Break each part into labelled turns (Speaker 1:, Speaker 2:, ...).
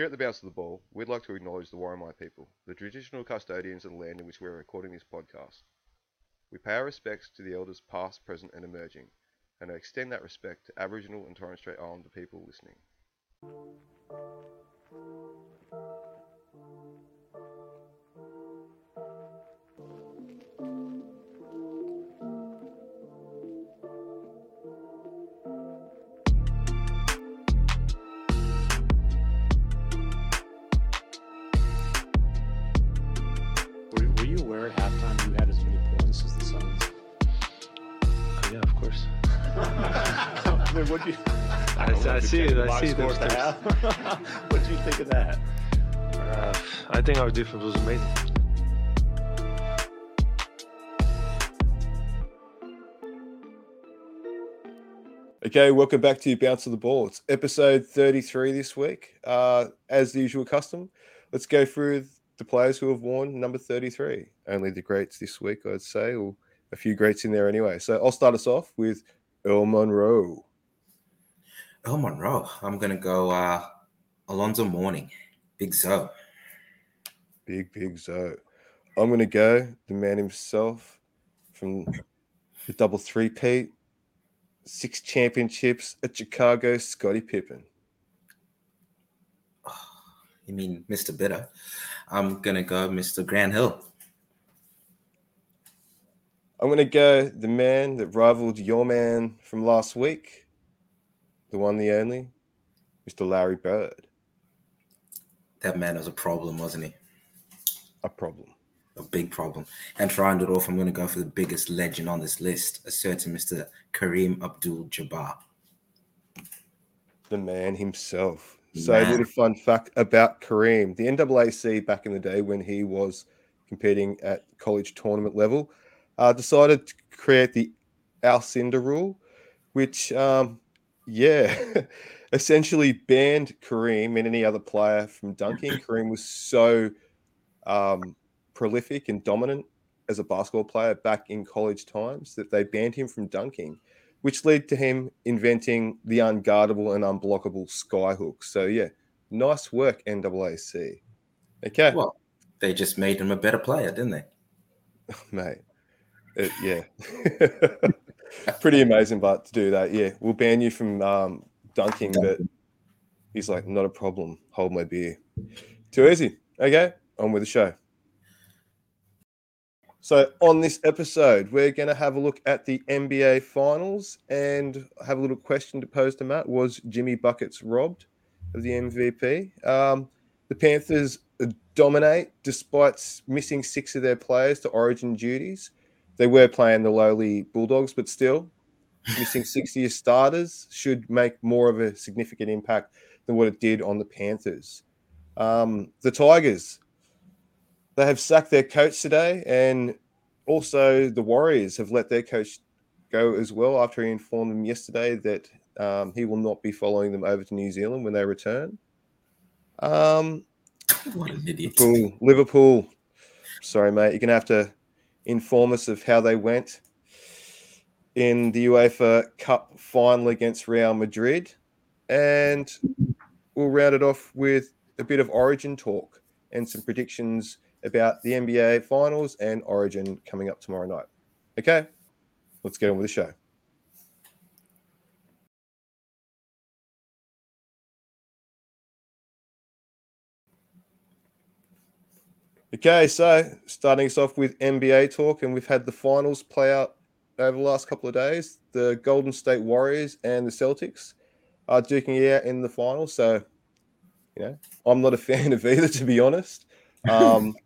Speaker 1: Here at the Bounce of the Ball, we'd like to acknowledge the Warramai people, the traditional custodians of the land in which we're recording this podcast. We pay our respects to the elders past, present, and emerging, and I extend that respect to Aboriginal and Torres Strait Islander people listening.
Speaker 2: Mean, what'd you,
Speaker 3: I,
Speaker 2: don't
Speaker 3: I
Speaker 2: you
Speaker 3: see it. I see it.
Speaker 2: score at the What'd you think of that?
Speaker 3: Uh, I think our defense was amazing.
Speaker 4: Okay, welcome back to Bounce of the Ball. It's episode 33 this week. Uh, as the usual custom, let's go through the players who have worn number 33. Only the greats this week, I'd say, or a few greats in there anyway. So I'll start us off with Earl Monroe.
Speaker 5: Oh, Monroe. I'm gonna go uh Alonzo Mourning. Big Zo.
Speaker 4: Big, big Zoe. I'm going to go the man himself from the double three-peat, six championships at Chicago, Scottie Pippen.
Speaker 5: You mean Mr. Bitter? I'm gonna go Mr. Grant Hill.
Speaker 4: I'm going to go the man that rivaled your man from last week, the one, the only, Mr. Larry Bird.
Speaker 5: That man was a problem, wasn't he?
Speaker 4: A problem.
Speaker 5: A big problem. And to round it off, I'm gonna go for the biggest legend on this list, a certain Mr. Kareem Abdul-Jabbar.
Speaker 4: The man himself. So,
Speaker 5: Man.
Speaker 4: a little fun fact about Kareem. The NCAA back in the day when he was competing at college tournament level uh, decided to create the Alcindor rule, which, um, yeah, essentially banned Kareem and any other player from dunking. Kareem was so um, prolific and dominant as a basketball player back in college times that they banned him from dunking, which led to him inventing the unguardable and unblockable skyhook. So, yeah, nice work, NCAA. Okay,
Speaker 5: Well, they just made him a better player, didn't they?
Speaker 4: mate. It- yeah. Pretty amazing, but to do that, yeah, we'll ban you from um, dunking, but he's like, not a problem. Hold my beer. Too easy. Okay, on with the show. So, on this episode, we're going to have a look at the NBA Finals and have a little question to pose to Matt. Was Jimmy Buckets robbed of the MVP? Um, the Panthers dominate despite missing six of their players to origin duties. They were playing the lowly Bulldogs, but still, missing six your starters should make more of a significant impact than what it did on the Panthers. Um, the Tigers, they have sacked their coach today, and also the Warriors have let their coach go as well after he informed them yesterday that um, he will not be following them over to New Zealand when they return. Um,
Speaker 5: What an idiot.
Speaker 4: Liverpool, Liverpool. Sorry, mate. You're gonna have to inform us of how they went in the UEFA Cup final against Real Madrid, and we'll round it off with a bit of Origin talk and some predictions about the NBA finals and Origin coming up tomorrow night. Okay, let's get on with the show. Okay, so starting us off with NBA talk, and we've had the finals play out over the last couple of days. The Golden State Warriors and the Celtics are duking it out in the finals. So, you know, I'm not a fan of either, to be honest. Um,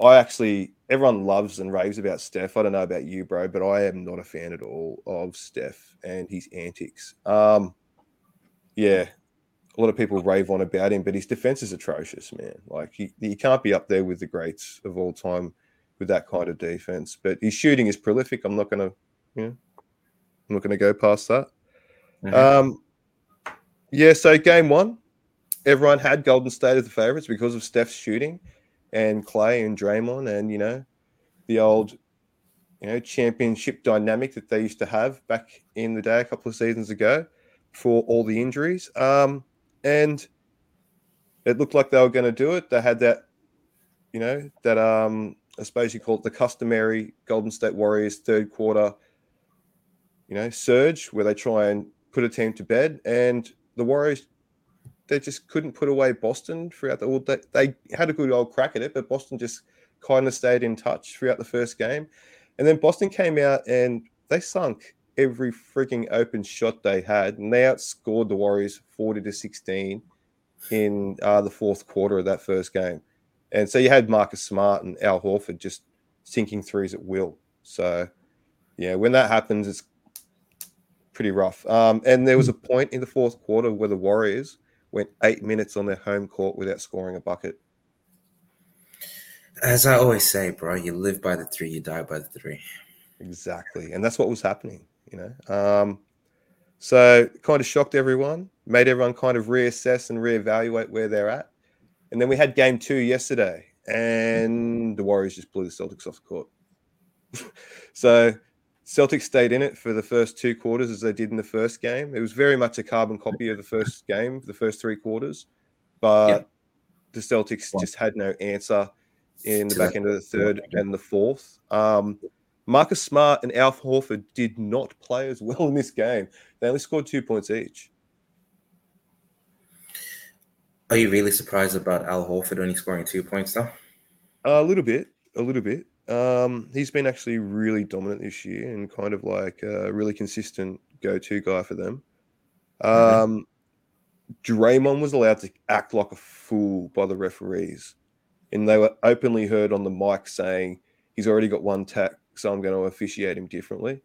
Speaker 4: I actually, everyone loves and raves about Steph. I don't know about you, bro, but I am not a fan at all of Steph and his antics. Um, yeah, a lot of people rave on about him, but his defense is atrocious, man. Like he, he can't be up there with the greats of all time with that kind of defense. But his shooting is prolific. I'm not gonna, you know, I'm not gonna go past that.
Speaker 5: Mhm.
Speaker 4: Um, yeah. So game one, everyone had Golden State as the favorites because of Steph's shooting, and Clay and Draymond, and you know, the old, you know, championship dynamic that they used to have back in the day a couple of seasons ago, for all the injuries. Um, and it looked like they were going to do it. They had that, you know, that um, I suppose you call it the customary Golden State Warriors third quarter, you know, surge where they try and put a team to bed, and the Warriors they just couldn't put away Boston throughout the. Well, they, they had a good old crack at it, but Boston just kind of stayed in touch throughout the first game, and then Boston came out and they sunk every freaking open shot they had, and they outscored the Warriors forty to sixteen in uh, the fourth quarter of that first game. And so you had Marcus Smart and Al Horford just sinking threes at will. So, yeah, when that happens, it's pretty rough. Um, and there was a point in the fourth quarter where the Warriors went eight minutes on their home court without scoring a bucket.
Speaker 5: As I always say, bro, you live by the three, you die by the three.
Speaker 4: Exactly. And that's what was happening, you know. Um, so kind of shocked everyone, made everyone kind of reassess and reevaluate where they're at. And then we had game two yesterday, and the Warriors just blew the Celtics off the court. so Celtics stayed in it for the first two quarters as they did in the first game. It was very much a carbon copy of the first game, the first three quarters, but
Speaker 5: Yeah.
Speaker 4: the Celtics just had no answer in the back end of the third and the fourth. Um, Marcus Smart and Al Horford did not play as well in this game. They only scored two points each.
Speaker 5: Are you really surprised about Al Horford only scoring two points though?
Speaker 4: A little bit, a little bit. Um, he's been actually really dominant this year and kind of like a really consistent go-to guy for them. Um, Draymond was allowed to act like a fool by the referees, and they were openly heard on the mic saying he's already got one tack, so I'm going to officiate him differently.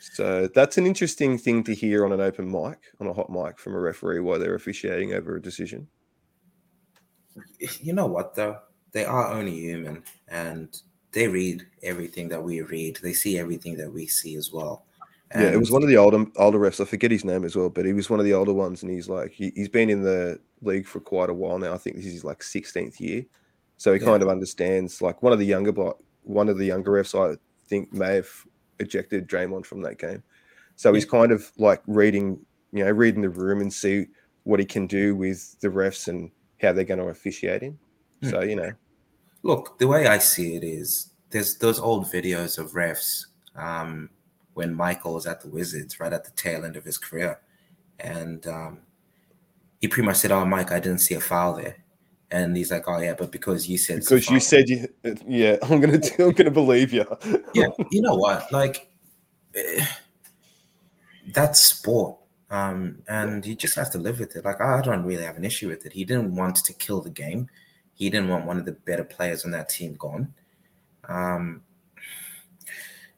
Speaker 4: So that's an interesting thing to hear on an open mic, on a hot mic from a referee while they're officiating over a decision.
Speaker 5: You know what though? They are only human and they read everything that we read. They see everything that we see as well.
Speaker 4: Yeah, it was one of the older older refs. I forget his name as well, but he was one of the older ones, and he's like he, he's been in the league for quite a while now. I think this is his like sixteenth year, so he
Speaker 5: Yeah.
Speaker 4: kind of understands. Like one of the younger one of the younger refs, I think may have ejected Draymond from that game. So he's kind of like reading, you know, reading the room and see what he can do with the refs and how they're going to officiate him.
Speaker 5: Hmm.
Speaker 4: So you know,
Speaker 5: Look, the way I see it is there's those old videos of refs um, when Michael was at the Wizards, right at the tail end of his career. And um, he pretty much said, Oh, Mike, I didn't see a foul there. And he's like, Oh, yeah, but because you said
Speaker 4: because you said you, yeah, I'm gonna I'm gonna believe you.
Speaker 5: yeah, you know what? Like, eh, that's sport. Um, and you just have to live with it. Like, I don't really have an issue with it. He didn't want to kill the game. He didn't want one of the better players on that team gone. Um,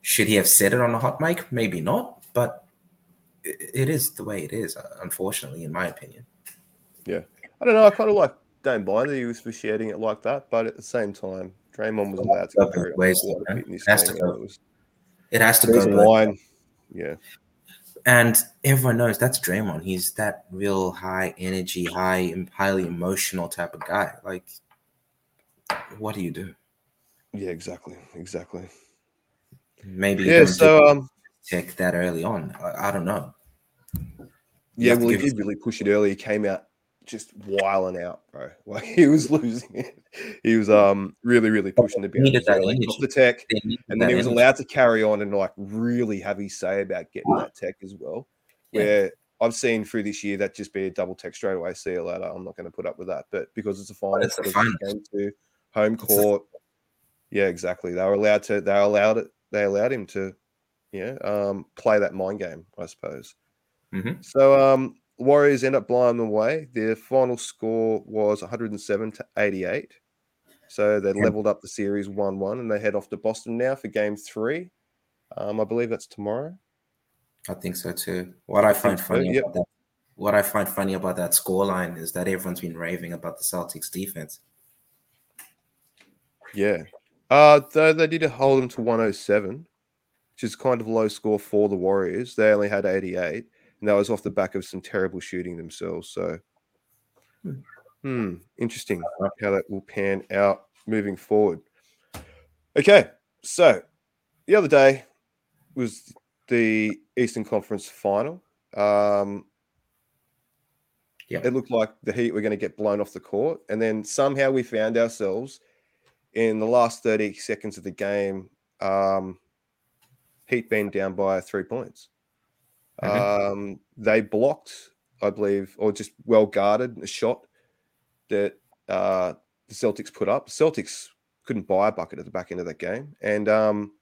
Speaker 5: should he have said it on a hot mic? Maybe not, but it is the way it is, uh, unfortunately, in my opinion.
Speaker 4: Yeah, I don't know. I kind of like don't mind that he was officiating it like that, but at the same time, Draymond was allowed to
Speaker 5: Go both ways,
Speaker 4: quite a
Speaker 5: man.
Speaker 4: bit in this
Speaker 5: Has to go.
Speaker 4: it was-
Speaker 5: It has to go.
Speaker 4: line. Yeah,
Speaker 5: And everyone knows that's Draymond. He's that real high energy, high, and highly emotional type of guy. Like, what do you do?
Speaker 4: yeah, exactly, exactly.
Speaker 5: Maybe
Speaker 4: Yeah. So, um,
Speaker 5: tech that early on. I, I don't know.
Speaker 4: yeah, well, he did really push it early. He came out just wiling out, bro. Like he was losing it. He was um really, really pushing the boundaries
Speaker 5: that
Speaker 4: early,
Speaker 5: energy.
Speaker 4: off the tech, and then he was allowed to carry on and like really have his say about getting that tech as well.
Speaker 5: Yeah.
Speaker 4: Where I've seen through this year that just be a double tech straight away. See you later. I'm not going to put up with that. But because it's a final,
Speaker 5: it's the
Speaker 4: because it's
Speaker 5: finals.
Speaker 4: game two, home court. Yeah, exactly. They were allowed to. They allowed it. They allowed him to, yeah, um, play that mind game. I suppose.
Speaker 5: Mhm.
Speaker 4: So um, Warriors end up blowing them away. Their final score was 107 to 88. So they
Speaker 5: Yeah.
Speaker 4: leveled up the series 1 1 and they head off to Boston now for game three. Um, I believe that's tomorrow.
Speaker 5: I think so too. What I find funny
Speaker 4: yep.
Speaker 5: about that, what I find funny about that scoreline is that everyone's been raving about the Celtics defense.
Speaker 4: Yeah. Uh, though they did hold them to 107, which is kind of a low score for the Warriors. They only had 88, and that was off the back of some terrible shooting themselves. So,
Speaker 5: Hmm.
Speaker 4: hmm, interesting how that will pan out moving forward. Okay, so the other day was the Eastern Conference final. Um,
Speaker 5: Yep.
Speaker 4: It looked like the Heat were going to get blown off the court, and then somehow we found ourselves in the last thirty seconds of the game, um, Heat being down by three points.
Speaker 5: Mhm.
Speaker 4: Um, they blocked, I believe, or just well guarded a shot that uh, the Celtics put up. Celtics couldn't buy a bucket at the back end of that game, and um,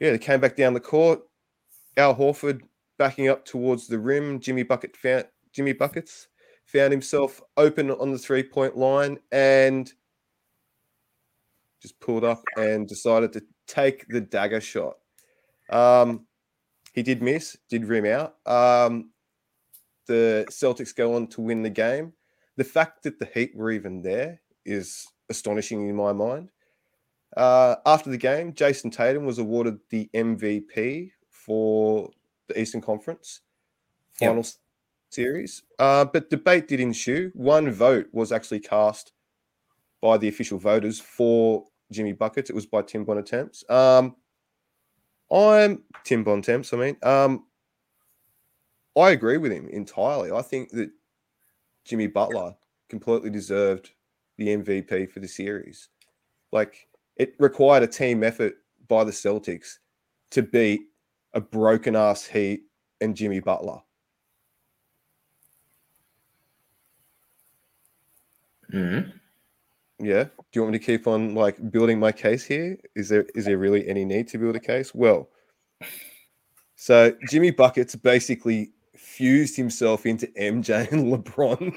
Speaker 4: yeah, they came back down the court. Al Horford backing up towards the rim. Jimmy Bucket found Jimmy Buckets found himself open on the three point line and just pulled up and decided to take the dagger shot. Um, he did miss, did rim out. Um, the Celtics go on to win the game. The fact that the Heat were even there is astonishing in my mind. Uh, after the game, Jayson Tatum was awarded the MVP for the Eastern Conference
Speaker 5: Yep.
Speaker 4: final s- series. Uh, but debate did ensue. One vote was actually cast by the official voters for Jimmy Buckets. It was by Tim Bontemps. Um, I'm Tim Bontemps. I mean, um, I agree with him entirely. I think that Jimmy Butler completely deserved the MVP for the series. Like it required a team effort by the Celtics to beat a broken ass Heat and Jimmy Butler.
Speaker 5: Mhm.
Speaker 4: Yeah. Do you want me to keep on like building my case here? Is there is there really any need to build a case? Well, so Jimmy Buckets basically fused himself into MJ and LeBron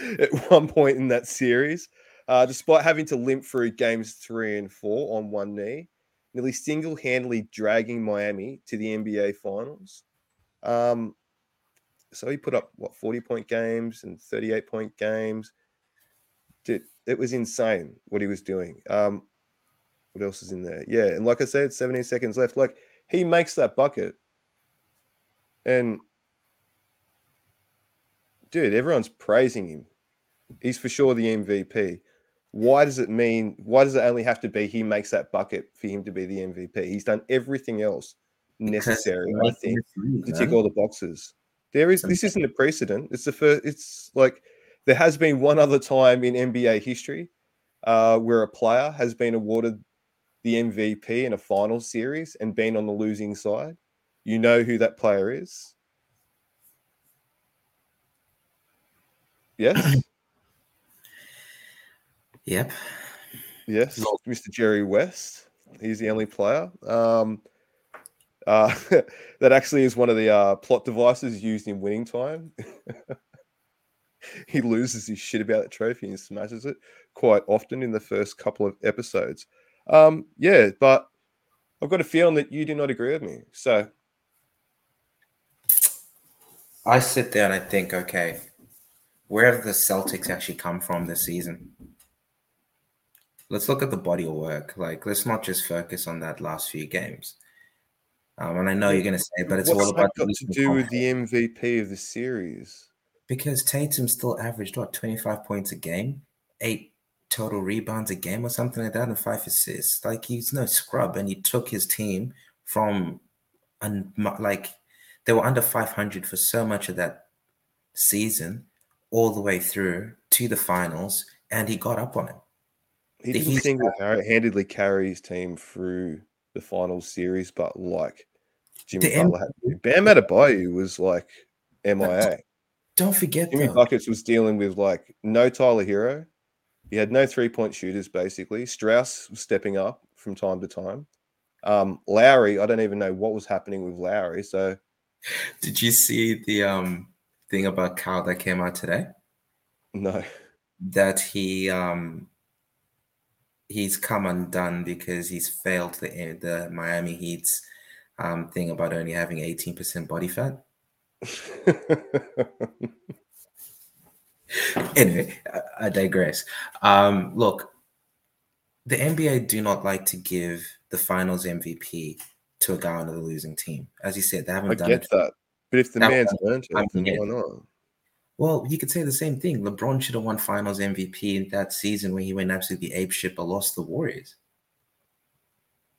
Speaker 4: at one point in that series, uh, despite having to limp through games three and four on one knee, nearly single-handedly dragging Miami to the NBA Finals. Um, so he put up what 40 point games and 38 point games. Dude, it was insane what he was doing. Um, what else is in there? Yeah, and like I said, 17 seconds left. Like he makes that bucket, and dude, everyone's praising him. He's for sure the MVP. Why does it mean? Why does it only have to be he makes that bucket for him to be the MVP? He's done everything else necessary, I think, to tick all the boxes. There is this isn't a precedent. It's the first. It's like there has been one other time in NBA history uh, where a player has been awarded the MVP in a final series and been on the losing side. You know who that player is? Yes,
Speaker 5: Yep.
Speaker 4: yes, Mr. Jerry West. He's the only player. Um, uh, that actually is one of the uh, plot devices used in winning time. he loses his shit about the trophy and smashes it quite often in the first couple of episodes. Um, yeah, but I've got a feeling that you do not agree with me. So
Speaker 5: I sit there and I think, okay, where have the Celtics actually come from this season? Let's look at the body of work. Like, let's not just focus on that last few games. Um, and I know you're going to say, but it's
Speaker 4: what's
Speaker 5: all about
Speaker 4: got to do with the MVP of the series?
Speaker 5: Because Tatum still averaged what 25 points a game, eight total rebounds a game or something like that, and five assists. Like he's no scrub, and he took his team from un- like they were under 500 for so much of that season, all the way through to the finals, and he got up on it.
Speaker 4: He didn't
Speaker 5: Heat-
Speaker 4: single-handedly carry his team through the final series, but like Jimmy
Speaker 5: The M-
Speaker 4: Butler had to. Bam Adebayo was like MIA.
Speaker 5: Don't forget that.
Speaker 4: Jimmy
Speaker 5: though,
Speaker 4: Buckets was dealing with like no Tyler Herro. He had no three-point shooters basically. Strus was stepping up from time to time. Um, Lowry, I don't even know what was happening with Lowry. So
Speaker 5: did you see the um thing about Kyle that came out today?
Speaker 4: no,
Speaker 5: that he um he's come undone because he's failed the the Miami Heat's um thing about only having 18% body fat. Anyway, I, I digress. Um look, the NBA do not like to give the finals MVP to a guy on the losing team. As you said, they haven't
Speaker 4: I
Speaker 5: done
Speaker 4: get
Speaker 5: it.
Speaker 4: that. But if the man's earned it, then why not?
Speaker 5: Well, you could say the same thing. LeBron should have won Finals MVP in that season when he went absolutely apeshit but lost the Warriors.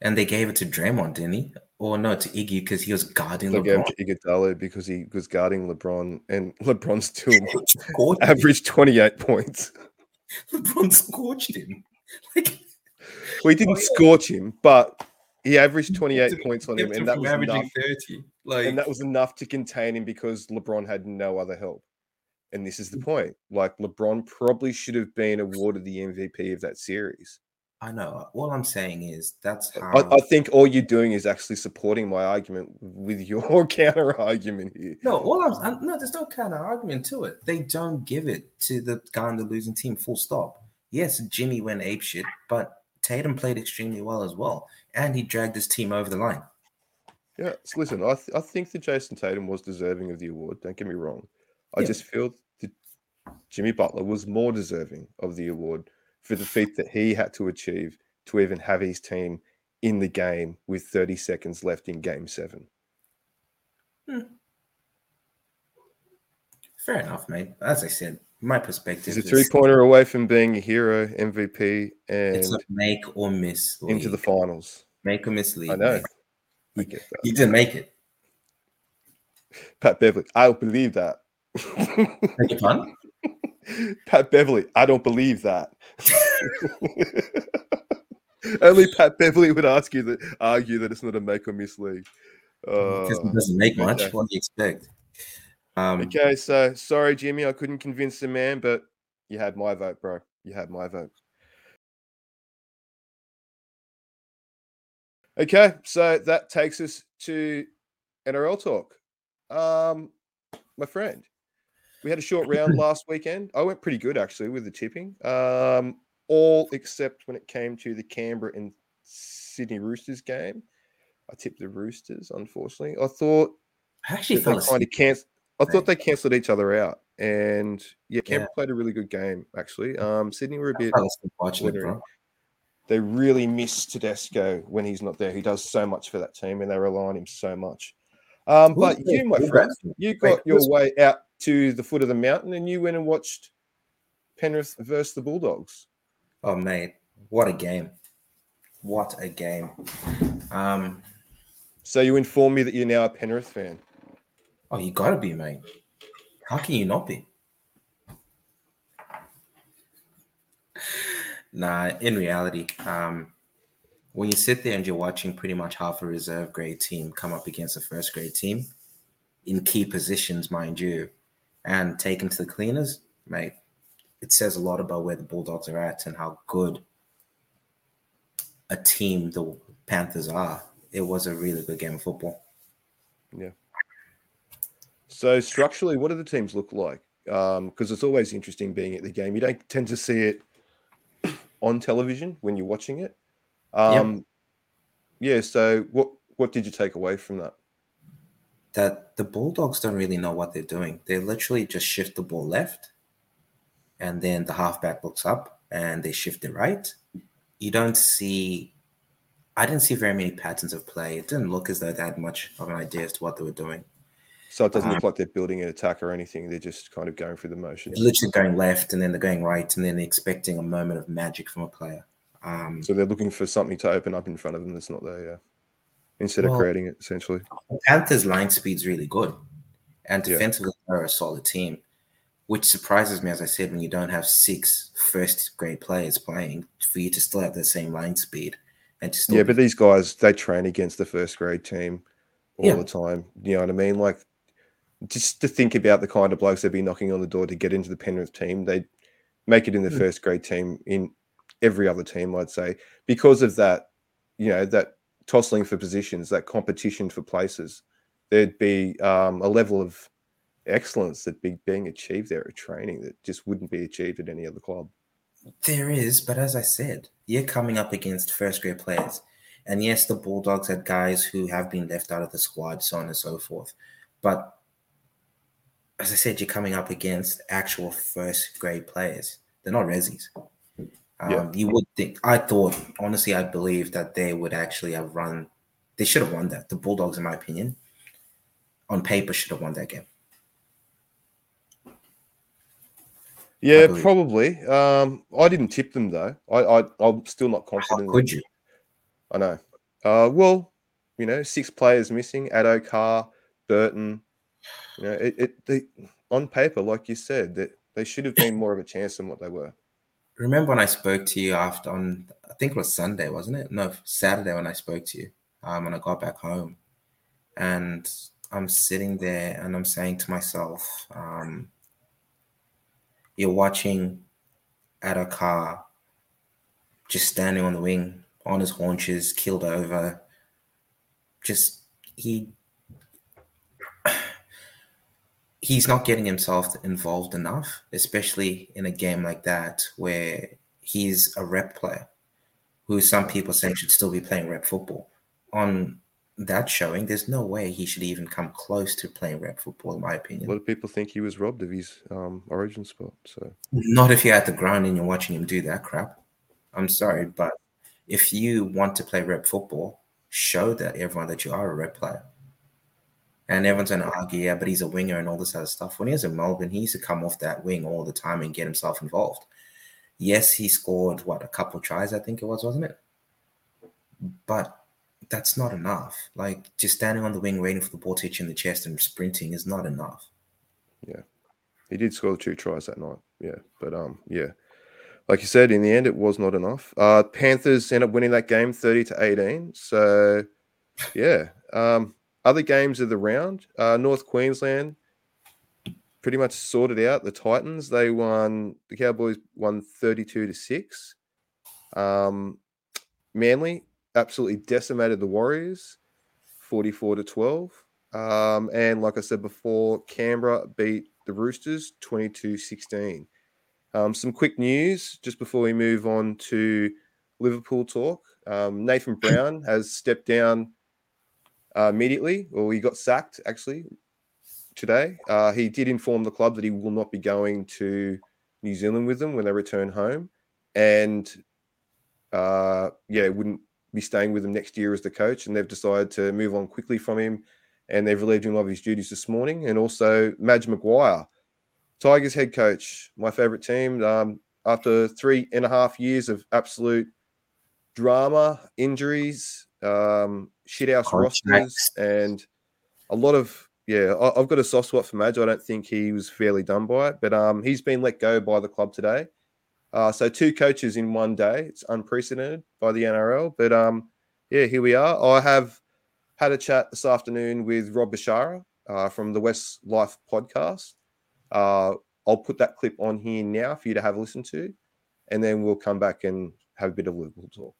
Speaker 5: And they gave it to Draymond, didn't he? Or no to Iggy because he was guarding
Speaker 4: They gave
Speaker 5: LeBron.
Speaker 4: to Iguodala because he was guarding LeBron, and LeBron still averaged 28 points.
Speaker 5: LeBron scorched him. Like
Speaker 4: We didn't
Speaker 5: Oh, yeah.
Speaker 4: scorch him, but he averaged 28 points on him, and that was
Speaker 5: averaging
Speaker 4: enough.
Speaker 5: thirty. Like
Speaker 4: And that was enough to contain him because LeBron had no other help. And this is the point. Like LeBron probably should have been awarded the MVP of that series.
Speaker 5: I know. All I'm saying is that's how
Speaker 4: I, I think all you're doing is actually supporting my argument with your counter argument here.
Speaker 5: No, all I'm, I'm no, there's no counter argument to it. They don't give it to the guy on the losing team. Full stop. Yes, Jimmy went ape shit, but Tatum played extremely well as well, and he dragged his team over the line.
Speaker 4: Yeah, so listen, I, th- I think that Jayson Tatum was deserving of the award. Don't get me wrong. I
Speaker 5: Yeah.
Speaker 4: just feel that Jimmy Butler was more deserving of the award for the feat that he had to achieve to even have his team in the game with 30 seconds left in game seven. Hmm.
Speaker 5: Fair enough, mate. As I said, my perspective
Speaker 4: He's a three pointer away from being a hero, MVP, and
Speaker 5: it's a make or miss.
Speaker 4: into the finals.
Speaker 5: make or miss league.
Speaker 4: I know.
Speaker 5: mate.
Speaker 4: I get that.
Speaker 5: He didn't make it.
Speaker 4: Pat Beverley, I believe that.
Speaker 5: Pardon?
Speaker 4: Pat Beverley, I don't believe that. Only Pat Beverley would ask you that argue that it's not a make or miss league.
Speaker 5: Because
Speaker 4: Uh,
Speaker 5: doesn't make much.
Speaker 4: okay.
Speaker 5: What do you expect? Um,
Speaker 4: okay, so sorry, Jimmy, I couldn't convince the man, but you had my vote, bro. You had my vote. Okay, so that takes us to NRL talk. Um, my friend, we had a short round last weekend. I went pretty good actually with the tipping. Um, all except when it came to the Canberra and Sydney Roosters game. I tipped the Roosters, unfortunately. I thought
Speaker 5: I actually
Speaker 4: that
Speaker 5: fell
Speaker 4: they kind of canc- I thought they cancelled each other out, and yeah, Canberra
Speaker 5: Yeah.
Speaker 4: played a really good game actually. Um, Sydney were a bit.
Speaker 5: watching it, bro.
Speaker 4: They really miss Tedesco when he's not there. He does so much for that team, and they rely on him so much. Um, but you, my friend, you got your way out to the foot of the mountain, and you went and watched Penrith versus the Bulldogs.
Speaker 5: Oh mate, what a game! What a game! Um,
Speaker 4: So you inform me that you're now a Penrith fan.
Speaker 5: oh, you gotta be, mate. How can you not be? Nah, in reality, um, when you sit there and you're watching pretty much half a reserve grade team come up against a first grade team in key positions, mind you, and take them to the cleaners, mate, it says a lot about where the Bulldogs are at and how good a team the Panthers are. It was a really good game of football. Yeah.
Speaker 4: So structurally, what do the teams look like? Because it's always interesting being at the game. You don't tend to see it on television when you're watching it. Um, Yeah. So what what did you take away from that?
Speaker 5: That the Bulldogs don't really know what they're doing. They literally just shift the ball left, and then the halfback looks up and they shift it right. You don't see, I didn't see very many patterns of play. It didn't look as though they had much of an idea as to what they were doing.
Speaker 4: So it doesn't
Speaker 5: Um,
Speaker 4: look like they're building an attack or anything. They're just kind of going through the motions.
Speaker 5: Literally going left and then they're going right, and then they're expecting a moment of magic from a player. Um,
Speaker 4: So they're looking for something to open up in front of them that's not there. Yeah. Instead of creating it, essentially.
Speaker 5: the Panthers' line speed's really good, and
Speaker 4: Yeah.
Speaker 5: defensively they're a solid team, which surprises me, as I said, when you don't have six first grade players playing for you to still have the same line speed and to still
Speaker 4: Yeah, but these guys they train against the first grade team all
Speaker 5: Yeah.
Speaker 4: the time. You know what I mean? Like just to think about the kind of blokes they'd be knocking on the door to get into the Penrith team, they make it in the
Speaker 5: Mm.
Speaker 4: first grade team in every other team, I'd say, because of that. You know that tossling for positions, that competition for places. There'd be um, a level of excellence that be being achieved there at training that just wouldn't be achieved at any other club.
Speaker 5: There is, but as I said, you're coming up against first grade players. And yes, the Bulldogs had guys who have been left out of the squad, so on and so forth. But as I said, you're coming up against actual first grade players. They're not resis. Um,
Speaker 4: Yeah.
Speaker 5: You would think, I thought, honestly, I believe that they would actually have run, they should have won that. The Bulldogs, in my opinion, on paper, should have won that game.
Speaker 4: Yeah,
Speaker 5: believe.
Speaker 4: probably. Um, I didn't tip them though. I, I I'm still not confident. in
Speaker 5: could you?
Speaker 4: I know. Uh, well, you know, six players missing: Addo-Carr, Burton. You know, it, it they, on paper, like you said, that they should have been more of a chance than what they were.
Speaker 5: Remember when I spoke to you after on I think it was Sunday, wasn't it? No, Saturday when I spoke to you. Um, when I got back home, and I'm sitting there and I'm saying to myself, um, "You're watching Addo-Carr just standing on the wing on his haunches, killed over. Just he he's not getting himself involved enough, especially in a game like that where he's a rep player who some people say should still be playing rep football. On that showing, there's no way he should even come close to playing rep football, in my opinion.
Speaker 4: A lot of people think he was robbed of his um, origin spot. So
Speaker 5: Not if you're at the ground and you're watching him do that crap. I'm sorry, but if you want to play rep football, show that everyone that you are a rep player. And everyone's going to argue, yeah, but he's a winger and all this other stuff. When he was in Melbourne, he used to come off that wing all the time and get himself involved. Yes, he scored what a couple tries, I think it was, wasn't it? But that's not enough. Like just standing on the wing, waiting for the ball to hit you in the chest and sprinting is not enough. Yeah.
Speaker 4: He did score two tries that night. Yeah, but um, yeah, like you said, in the end, it was not enough. Uh, Panthers end up winning that game, thirty to eighteen. So, yeah. Um, other games of the round, uh, North Queensland pretty much sorted out the Titans. They won. The Cowboys won thirty-two to six. Um, Manly absolutely decimated the Warriors, forty-four to twelve. Um, and like I said before, Canberra beat the Roosters 22 16. Um, some quick news just before we move on to Liverpool talk. Um, Nathan Brown has stepped down uh, immediately, Well, he got sacked actually today. Uh, he did inform the club that he will not be going to New Zealand with them when they return home. And uh, yeah, wouldn't be staying with them next year as the coach. And they've decided to move on quickly from him and they've relieved him of his duties this morning. And also Madge Maguire, Tigers head coach, my favourite team. Um, after three and a half years of absolute drama, injuries, um, shit house
Speaker 5: Contracts.
Speaker 4: rosters, and a lot of yeah, I, I've got a soft spot for Madge. I don't think he was fairly done by it, but um, he's been let go by the club today. Uh, so two coaches in one day. It's unprecedented by the NRL, but um, yeah, here we are. I have had a chat this afternoon with Rob Bechara uh, from the Westslife podcast. Uh, I'll put that clip on here now for you to have a listen to, and then we'll come back and have a bit of Liverpool talk.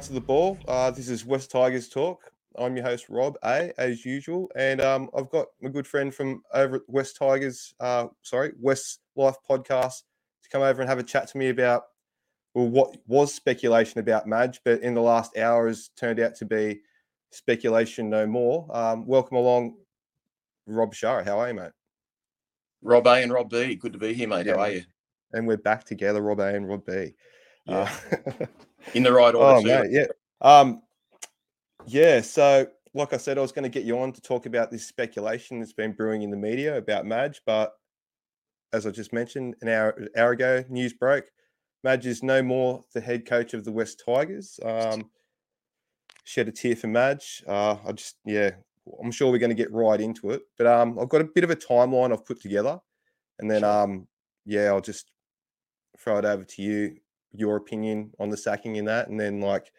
Speaker 4: Back to the Ball. Uh, this is Wests Tigers Talk. I'm your host, Rob A, as usual. And um, I've got my good friend from over at Wests Tigers, uh, sorry, West Life podcast to come over and have a chat to me about, well, what was speculation about Madge, but in the last hour has turned out to be speculation no more. Um, welcome along, Rob Bechara. How are you, mate?
Speaker 6: Rob A and Rob B. Good to be here, mate.
Speaker 4: Yeah,
Speaker 6: How are you?
Speaker 4: And we're back together, Rob A and Rob B. Uh,
Speaker 6: In the right order.
Speaker 4: Oh, mate, yeah. Um, yeah. So, like I said, I was going to get you on to talk about this speculation that's been brewing in the media about Madge, but as I just mentioned an hour, hour ago, news broke. Madge is no more the head coach of the Wests Tigers. Um, shed a tear for Madge. Uh, I just, yeah, I'm sure we're going to get right into it. But um, I've got a bit of a timeline I've put together, and then um, yeah, I'll just throw it over to you, your opinion on the sacking in that, and then like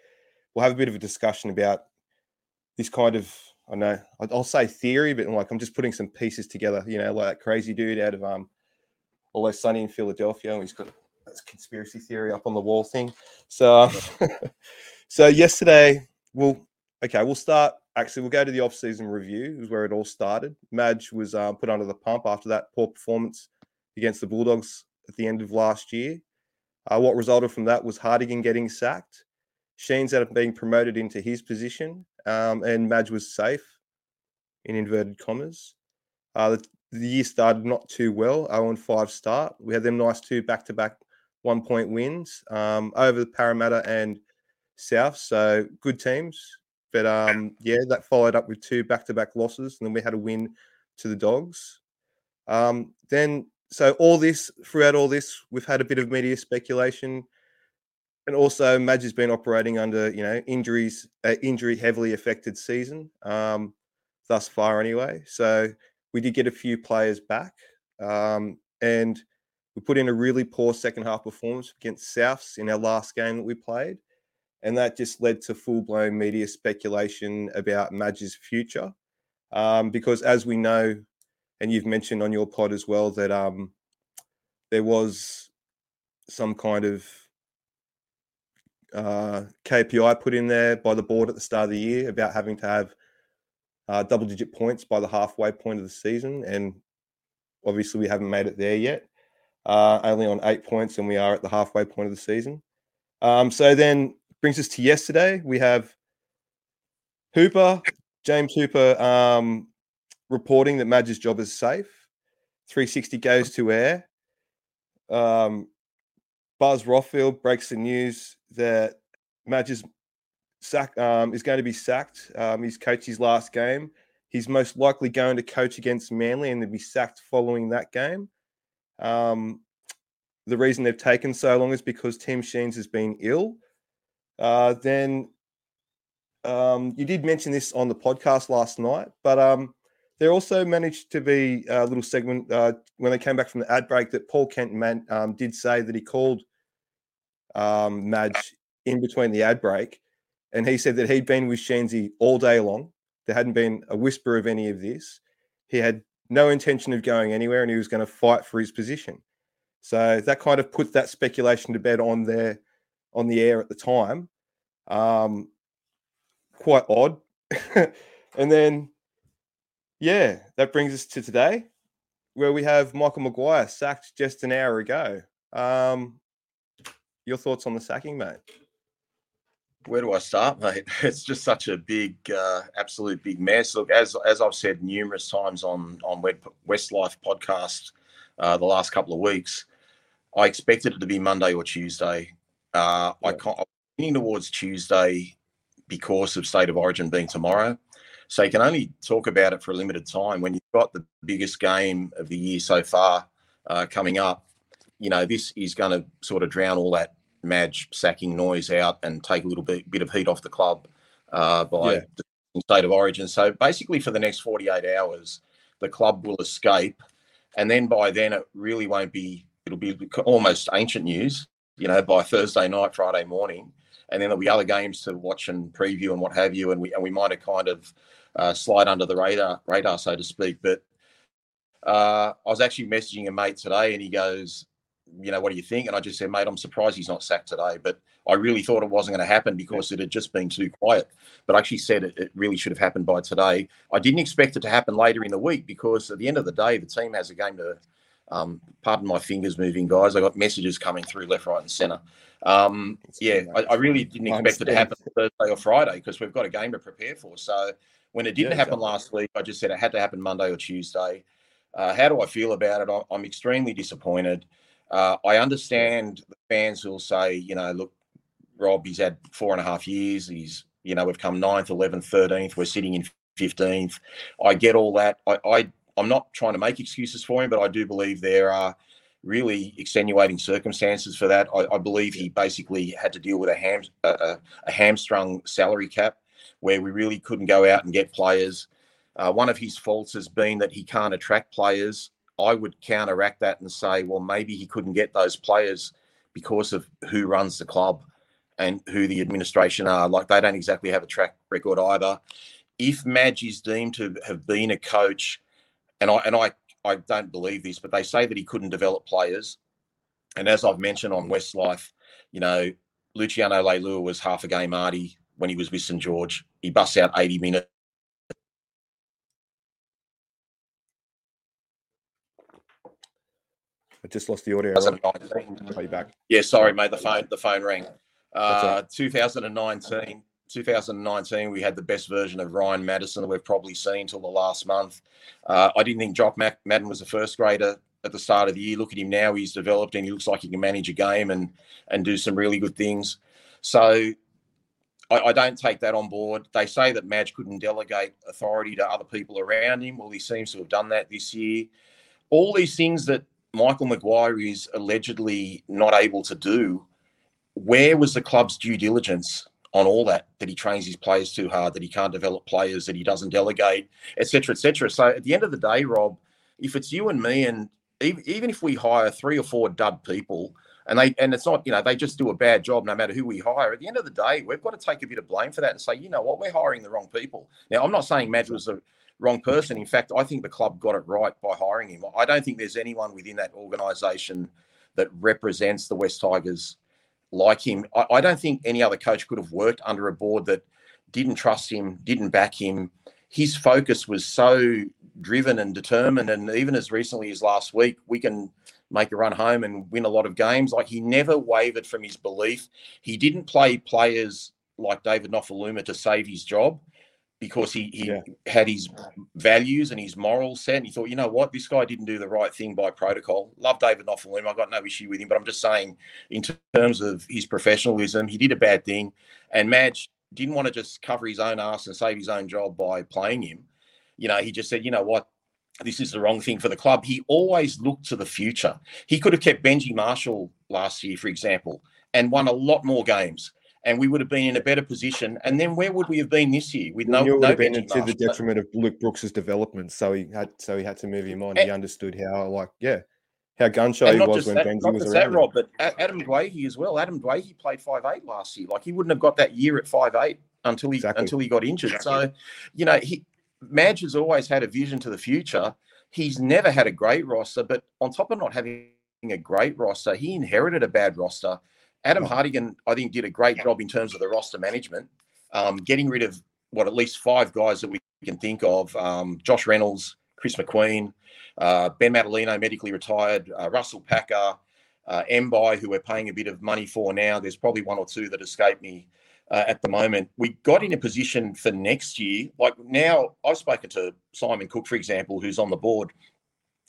Speaker 4: we'll have a bit of a discussion about this kind of I know I'll say theory, but like I'm just putting some pieces together. You know, like that crazy dude out of um, Always Sunny in Philadelphia, and he's got that's conspiracy theory up on the wall thing. So, so yesterday, we'll okay, we'll start. Actually, we'll go to the off-season review. Is where it all started. Madge was um, put under the pump after that poor performance against the Bulldogs at the end of last year. Uh, what resulted from that was Hartigan getting sacked. Sheens ended up being promoted into his position, um, and Madge was safe, in inverted commas. Uh, the, the year started not too well, 0 and 5 start. We had them nice two back to back one point wins um, over Parramatta and South. So good teams. But um, yeah, that followed up with two back to back losses. And then we had a win to the Dogs. Um, then, so all this, throughout all this, we've had a bit of media speculation. And also, Madge has been operating under, you know, injuries, uh, injury heavily affected season um, thus far, anyway. So we did get a few players back, um, and we put in a really poor second half performance against Souths in our last game that we played, and that just led to full blown media speculation about Madge's future, um, because as we know, and you've mentioned on your pod as well that um, there was some kind of uh, KPI put in there by the board at the start of the year about having to have uh, double digit points by the halfway point of the season. And obviously, we haven't made it there yet. Uh, only on eight points, and we are at the halfway point of the season. Um, so then brings us to yesterday. We have Hooper, James Hooper, um, reporting that Madge's job is safe. 360 goes to air. Um, Buzz Rothfield breaks the news that Madge's sack um, is going to be sacked. Um, he's coached his last game. He's most likely going to coach against Manly and then be sacked following that game. Um, the reason they've taken so long is because Tim Sheens has been ill. Uh, then um, you did mention this on the podcast last night, but um, there also managed to be a little segment uh, when they came back from the ad break that Paul Kent man, um, did say that he called um, Madge in between the ad break and he said that he'd been with Sheensy all day long. There hadn't been a whisper of any of this. He had no intention of going anywhere, and he was going to fight for his position. So that kind of put that speculation to bed on there, on the air at the time. Um, quite odd. and then, yeah, that brings us to today, where we have Michael Maguire sacked just an hour ago. Um, your thoughts on the sacking, mate?
Speaker 6: Where do I start, mate? It's just such a big, uh, absolute big mess. Look, as as I've said numerous times on on Westslife podcast uh, the last couple of weeks, I expected it to be Monday or Tuesday. Uh, yeah. I can't, I'm leaning towards Tuesday because of State of Origin being tomorrow. So you can only talk about it for a limited time when you've got the biggest game of the year so far uh, coming up. You know, this is going to sort of drown all that Madge sacking noise out and take a little bit, bit of heat off the club uh, by yeah. the state of origin. So basically, for the next 48 hours, the club will escape. And then by then, it really won't be, it'll be almost ancient news, you know, by Thursday night, Friday morning. And then there'll be other games to watch and preview and what have you. And we, and we might have kind of uh, slide under the radar, radar, so to speak. But uh, I was actually messaging a mate today and he goes, you know, what do you think? And I just said, mate, I'm surprised he's not sacked today. But I really thought it wasn't going to happen because it had just been too quiet. But I actually said it, it, really should have happened by today. I didn't expect it to happen later in the week because at the end of the day, the team has a game to. Um, pardon my fingers moving, guys. I got messages coming through left, right, and centre. Um, yeah, I, I, really didn't expect it to happen Thursday or Friday because we've got a game to prepare for. So when it didn't yeah, happen last week, I just said it had to happen Monday or Tuesday. Uh, how do I feel about it? I'm extremely disappointed. Uh, I understand the fans will say, you know, look, Rob, he's had four and a half years. He's, you know, we've come ninth, 11th, 13th. We're sitting in 15th. I get all that. I, I, I'm not trying to make excuses for him, but I do believe there are really extenuating circumstances for that. I, I believe he basically had to deal with a, ham, a, a, hamstrung salary cap where we really couldn't go out and get players. Uh, one of his faults has been that he can't attract players I would counteract that and say, well, maybe he couldn't get those players because of who runs the club and who the administration are. Like they don't exactly have a track record either. If Madge is deemed to have been a coach, and I and I I don't believe this, but they say that he couldn't develop players. And as I've mentioned on Westslife, you know, Luciano Leilua was half a game arty when he was with St George. He busts out 80 minutes.
Speaker 4: I just lost the audio. Rob.
Speaker 6: 2019.
Speaker 4: Are you back?
Speaker 6: Yeah, sorry, mate. The phone the phone rang. Uh, 2019, 2019, we had the best version of Ryan Matterson that we've probably seen till the last month. Uh, I didn't think Jock Mac- Madden was a first grader at the start of the year. Look at him now; he's developed and he looks like he can manage a game and and do some really good things. So. I, I don't take that on board. They say that Madge couldn't delegate authority to other people around him. Well, he seems to have done that this year. All these things that Michael Maguire is allegedly not able to do where was the club's due diligence on all that? That he trains his players too hard, that he can't develop players, that he doesn't delegate, etc., etc. So at the end of the day, Rob, if it's you and me, and even, even if we hire three or four dud people, and they and it's not you know they just do a bad job no matter who we hire. At the end of the day, we've got to take a bit of blame for that and say, you know what, we're hiring the wrong people. Now, I'm not saying Madge was the wrong person. In fact, I think the club got it right by hiring him. I don't think there's anyone within that organisation that represents the West Tigers like him. I, I don't think any other coach could have worked under a board that didn't trust him, didn't back him. His focus was so driven and determined. And even as recently as last week, we can make a run home and win a lot of games. Like he never wavered from his belief. He didn't play players like David Nofoaluma to save his job because he, he
Speaker 4: Yeah.
Speaker 6: had his values and his morals set. And he thought, you know what, this guy didn't do the right thing by protocol. Love David Nofoaluma. I've got no issue with him, but I'm just saying, in terms of his professionalism, he did a bad thing. And Madge didn't want to just cover his own ass and save his own job by playing him. You know, he just said, you know what, this is the wrong thing for the club. He always looked to the future. He could have kept Benji Marshall last year, for example, and won a lot more games. And we would have been in a better position. And then where would we have been this year with no,
Speaker 4: would have been
Speaker 6: Benji
Speaker 4: to the
Speaker 6: Marshall?
Speaker 4: detriment of Luke Brooks's development. So he had so he had to move him on.
Speaker 6: And-
Speaker 4: he eh. understood how like yeah, how gun shy he was when
Speaker 6: that,
Speaker 4: Benji
Speaker 6: not
Speaker 4: was
Speaker 6: just
Speaker 4: around.
Speaker 6: that. Rob, but Adam Doueihi as well. Adam Doueihi played five eight last year. Like he wouldn't have got that year at five eight until he
Speaker 4: Exactly.
Speaker 6: until he got injured. So, you know, he Madge has always had a vision to the future. He's never had a great roster, but on top of not having a great roster, he inherited a bad roster. Adam Hartigan, I think, did a great job in terms of the roster management, um, getting rid of what at least five guys that we can think of: um, Josh Reynolds, Chris McQueen, uh, Ben Matulino, medically retired, uh, Russell Packer, uh, Mbye, who we're paying a bit of money for now. There's probably one or two that escaped me uh, at the moment. We got in a position for next year. Like now, I've spoken to Simon Cook, for example, who's on the board.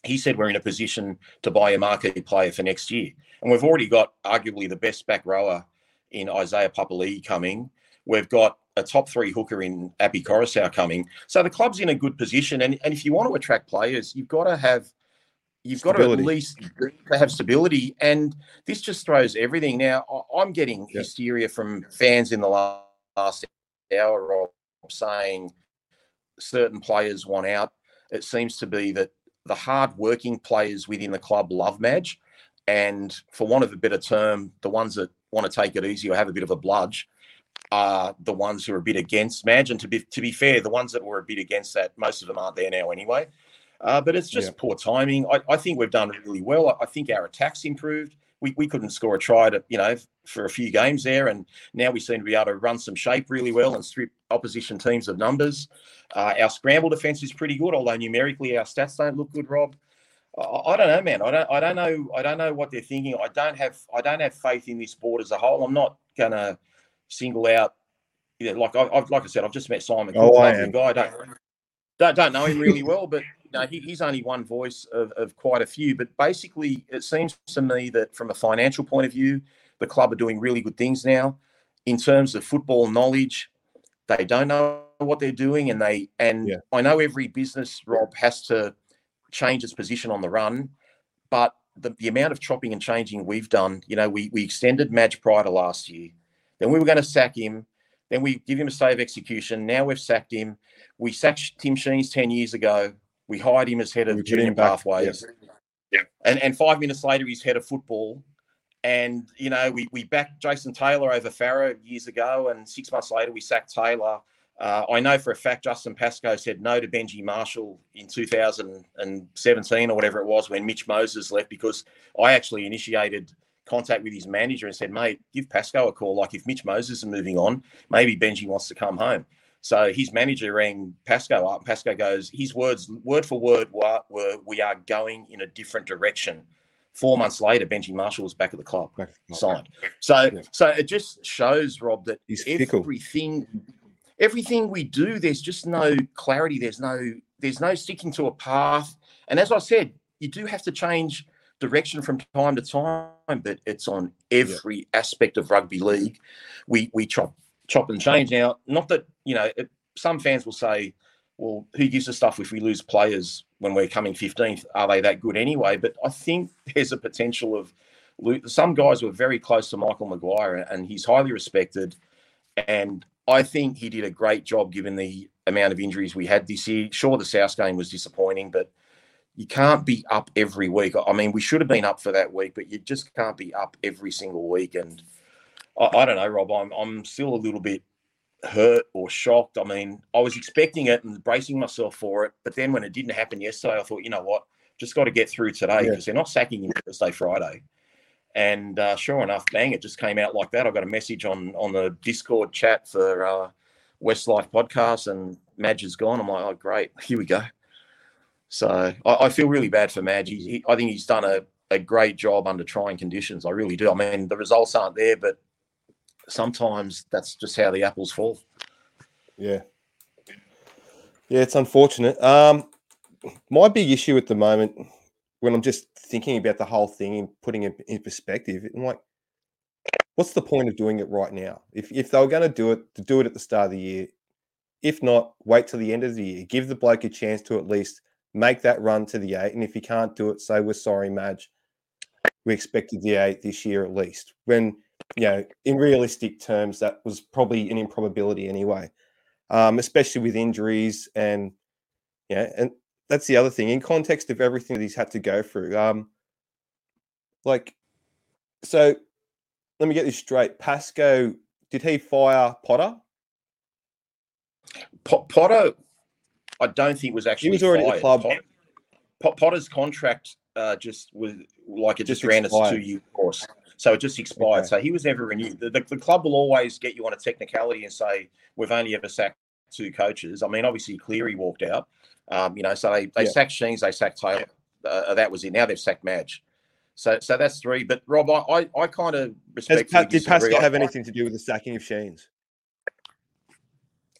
Speaker 6: He said we're in a position to buy a marquee player for next year. And we've already got arguably the best back rower in Isaiah Papali'i coming. We've got a top three hooker in Api Koroisau coming. So the club's in a good position. And, and if you want to attract players, you've got to have you've got to at least have stability. And this just throws everything. Now I'm getting
Speaker 4: Yeah.
Speaker 6: hysteria from fans in the last hour of saying certain players want out. It seems to be that the hard working players within the club love Madge. And for want of a better term, the ones that want to take it easy or have a bit of a bludge are the ones who are a bit against Madge. And to be to be fair, the ones that were a bit against that, most of them aren't there now anyway. Uh, but it's just
Speaker 4: Yeah.
Speaker 6: poor timing. I, I think we've done really well. I, I think our attack's improved. We, we couldn't score a try to, you know, for a few games there, and now we seem to be able to run some shape really well and strip opposition teams of numbers. Uh, our scramble defense is pretty good, although numerically our stats don't look good. Rob, I, I don't know, man. I don't. I don't know. I don't know what they're thinking. I don't have. I don't have faith in this board as a whole. I'm not gonna single out. You know, like I, I've, like I said, I've just met Simon.
Speaker 4: Oh, I am.
Speaker 6: guy. Don't, don't don't know him really well, but know, he, he's only one voice of, of quite a few. But basically, it seems to me that from a financial point of view, the club are doing really good things now. In terms of football knowledge, they don't know what they're doing, and they and
Speaker 4: Yeah.
Speaker 6: I know every business, Rob, has to change its position on the run, but the, the amount of chopping and changing we've done, you know, we we extended Madge prior to last year, then we were going to sack him, then we give him a stay of execution. Now we've sacked him. We sacked Tim Sheens ten years ago. We hired him as head of
Speaker 4: put
Speaker 6: junior
Speaker 4: him back,
Speaker 6: pathways. And and five minutes later, he's head of football. And you know, we we backed Jason Taylor over Farah years ago, and six months later, we sacked Taylor. Uh, I know for a fact Justin Pascoe said no to Benji Marshall in 2017 or whatever it was when Mitch Moses left because I actually initiated contact with his manager and said, "Mate, give Pascoe a call. Like if Mitch Moses is moving on, maybe Benji wants to come home." So his manager rang Pascoe up. Pascoe goes, his words, word for word, were, "We are going in a different direction." Four months later, Benji Marshall was back at the club, signed. So,
Speaker 4: Yeah.
Speaker 6: so it just shows Rob that
Speaker 4: He's fickle.
Speaker 6: everything, everything we do, there's just no clarity. There's no, there's no sticking to a path. And as I said, you do have to change direction from time to time, but it's on every aspect of rugby league. We we chop chop and change now. Not that you know, it, some fans will say, "Well, who gives a stuff if we lose players when we're coming 15th? Are they that good anyway?" But I think there's a potential of some guys were very close to Michael Maguire, and he's highly respected. And I think he did a great job given the amount of injuries we had this year. Sure, the South game was disappointing, but you can't be up every week. I mean, we should have been up for that week, but you just can't be up every single week. And I, I don't know, Rob. I'm I'm still a little bit hurt or shocked. I mean, I was expecting it and bracing myself for it, but then when it didn't happen yesterday, I thought, you know what, just got to get through today
Speaker 4: Yeah.
Speaker 6: because they're not sacking him Thursday, Friday. And uh, sure enough, bang, it just came out like that. I got a message on on the Discord chat for uh, Westslife podcast, and Madge is gone. I'm like, oh great, here we go. So I, I feel really bad for Madge. He, he- I think he's done a, a great job under trying conditions. I really do. I mean, the results aren't there, but sometimes that's just how the apples fall.
Speaker 4: Yeah. Yeah, it's unfortunate. Um, my big issue at the moment, when I'm just thinking about the whole thing and putting it in perspective, I'm like, what's the point of doing it right now? If if they were going to do it, to do it at the start of the year. If not, wait till the end of the year. Give the bloke a chance to at least make that run to the eight. And if you can't do it, say we're sorry, Madge. We expected the eight this year at least. When you know, in realistic terms, that was probably an improbability anyway um, especially with injuries and yeah, and that's the other thing in context of everything that he's had to go through. Um, like, so let me get this straight. Pascoe, did he fire Potter?
Speaker 6: Po- Potter, I don't think was actually He
Speaker 4: was already at the club.
Speaker 6: Pot- Pot- Potter's contract uh, just was like it just,
Speaker 4: Just
Speaker 6: ran its two year course, so it just expired.
Speaker 4: Okay.
Speaker 6: So he was never renewed. The, the, the club will always get you on a technicality and say we've only ever sacked two coaches. I mean, obviously Cleary walked out, um, you know, so they they
Speaker 4: Yeah.
Speaker 6: sacked Sheens, they sacked Taylor. Uh, that was it. Now they've sacked Madge. So, so that's three. But Rob, I, I, I kind of respect.
Speaker 4: Did Pascoe have anything to do with the sacking of Sheens?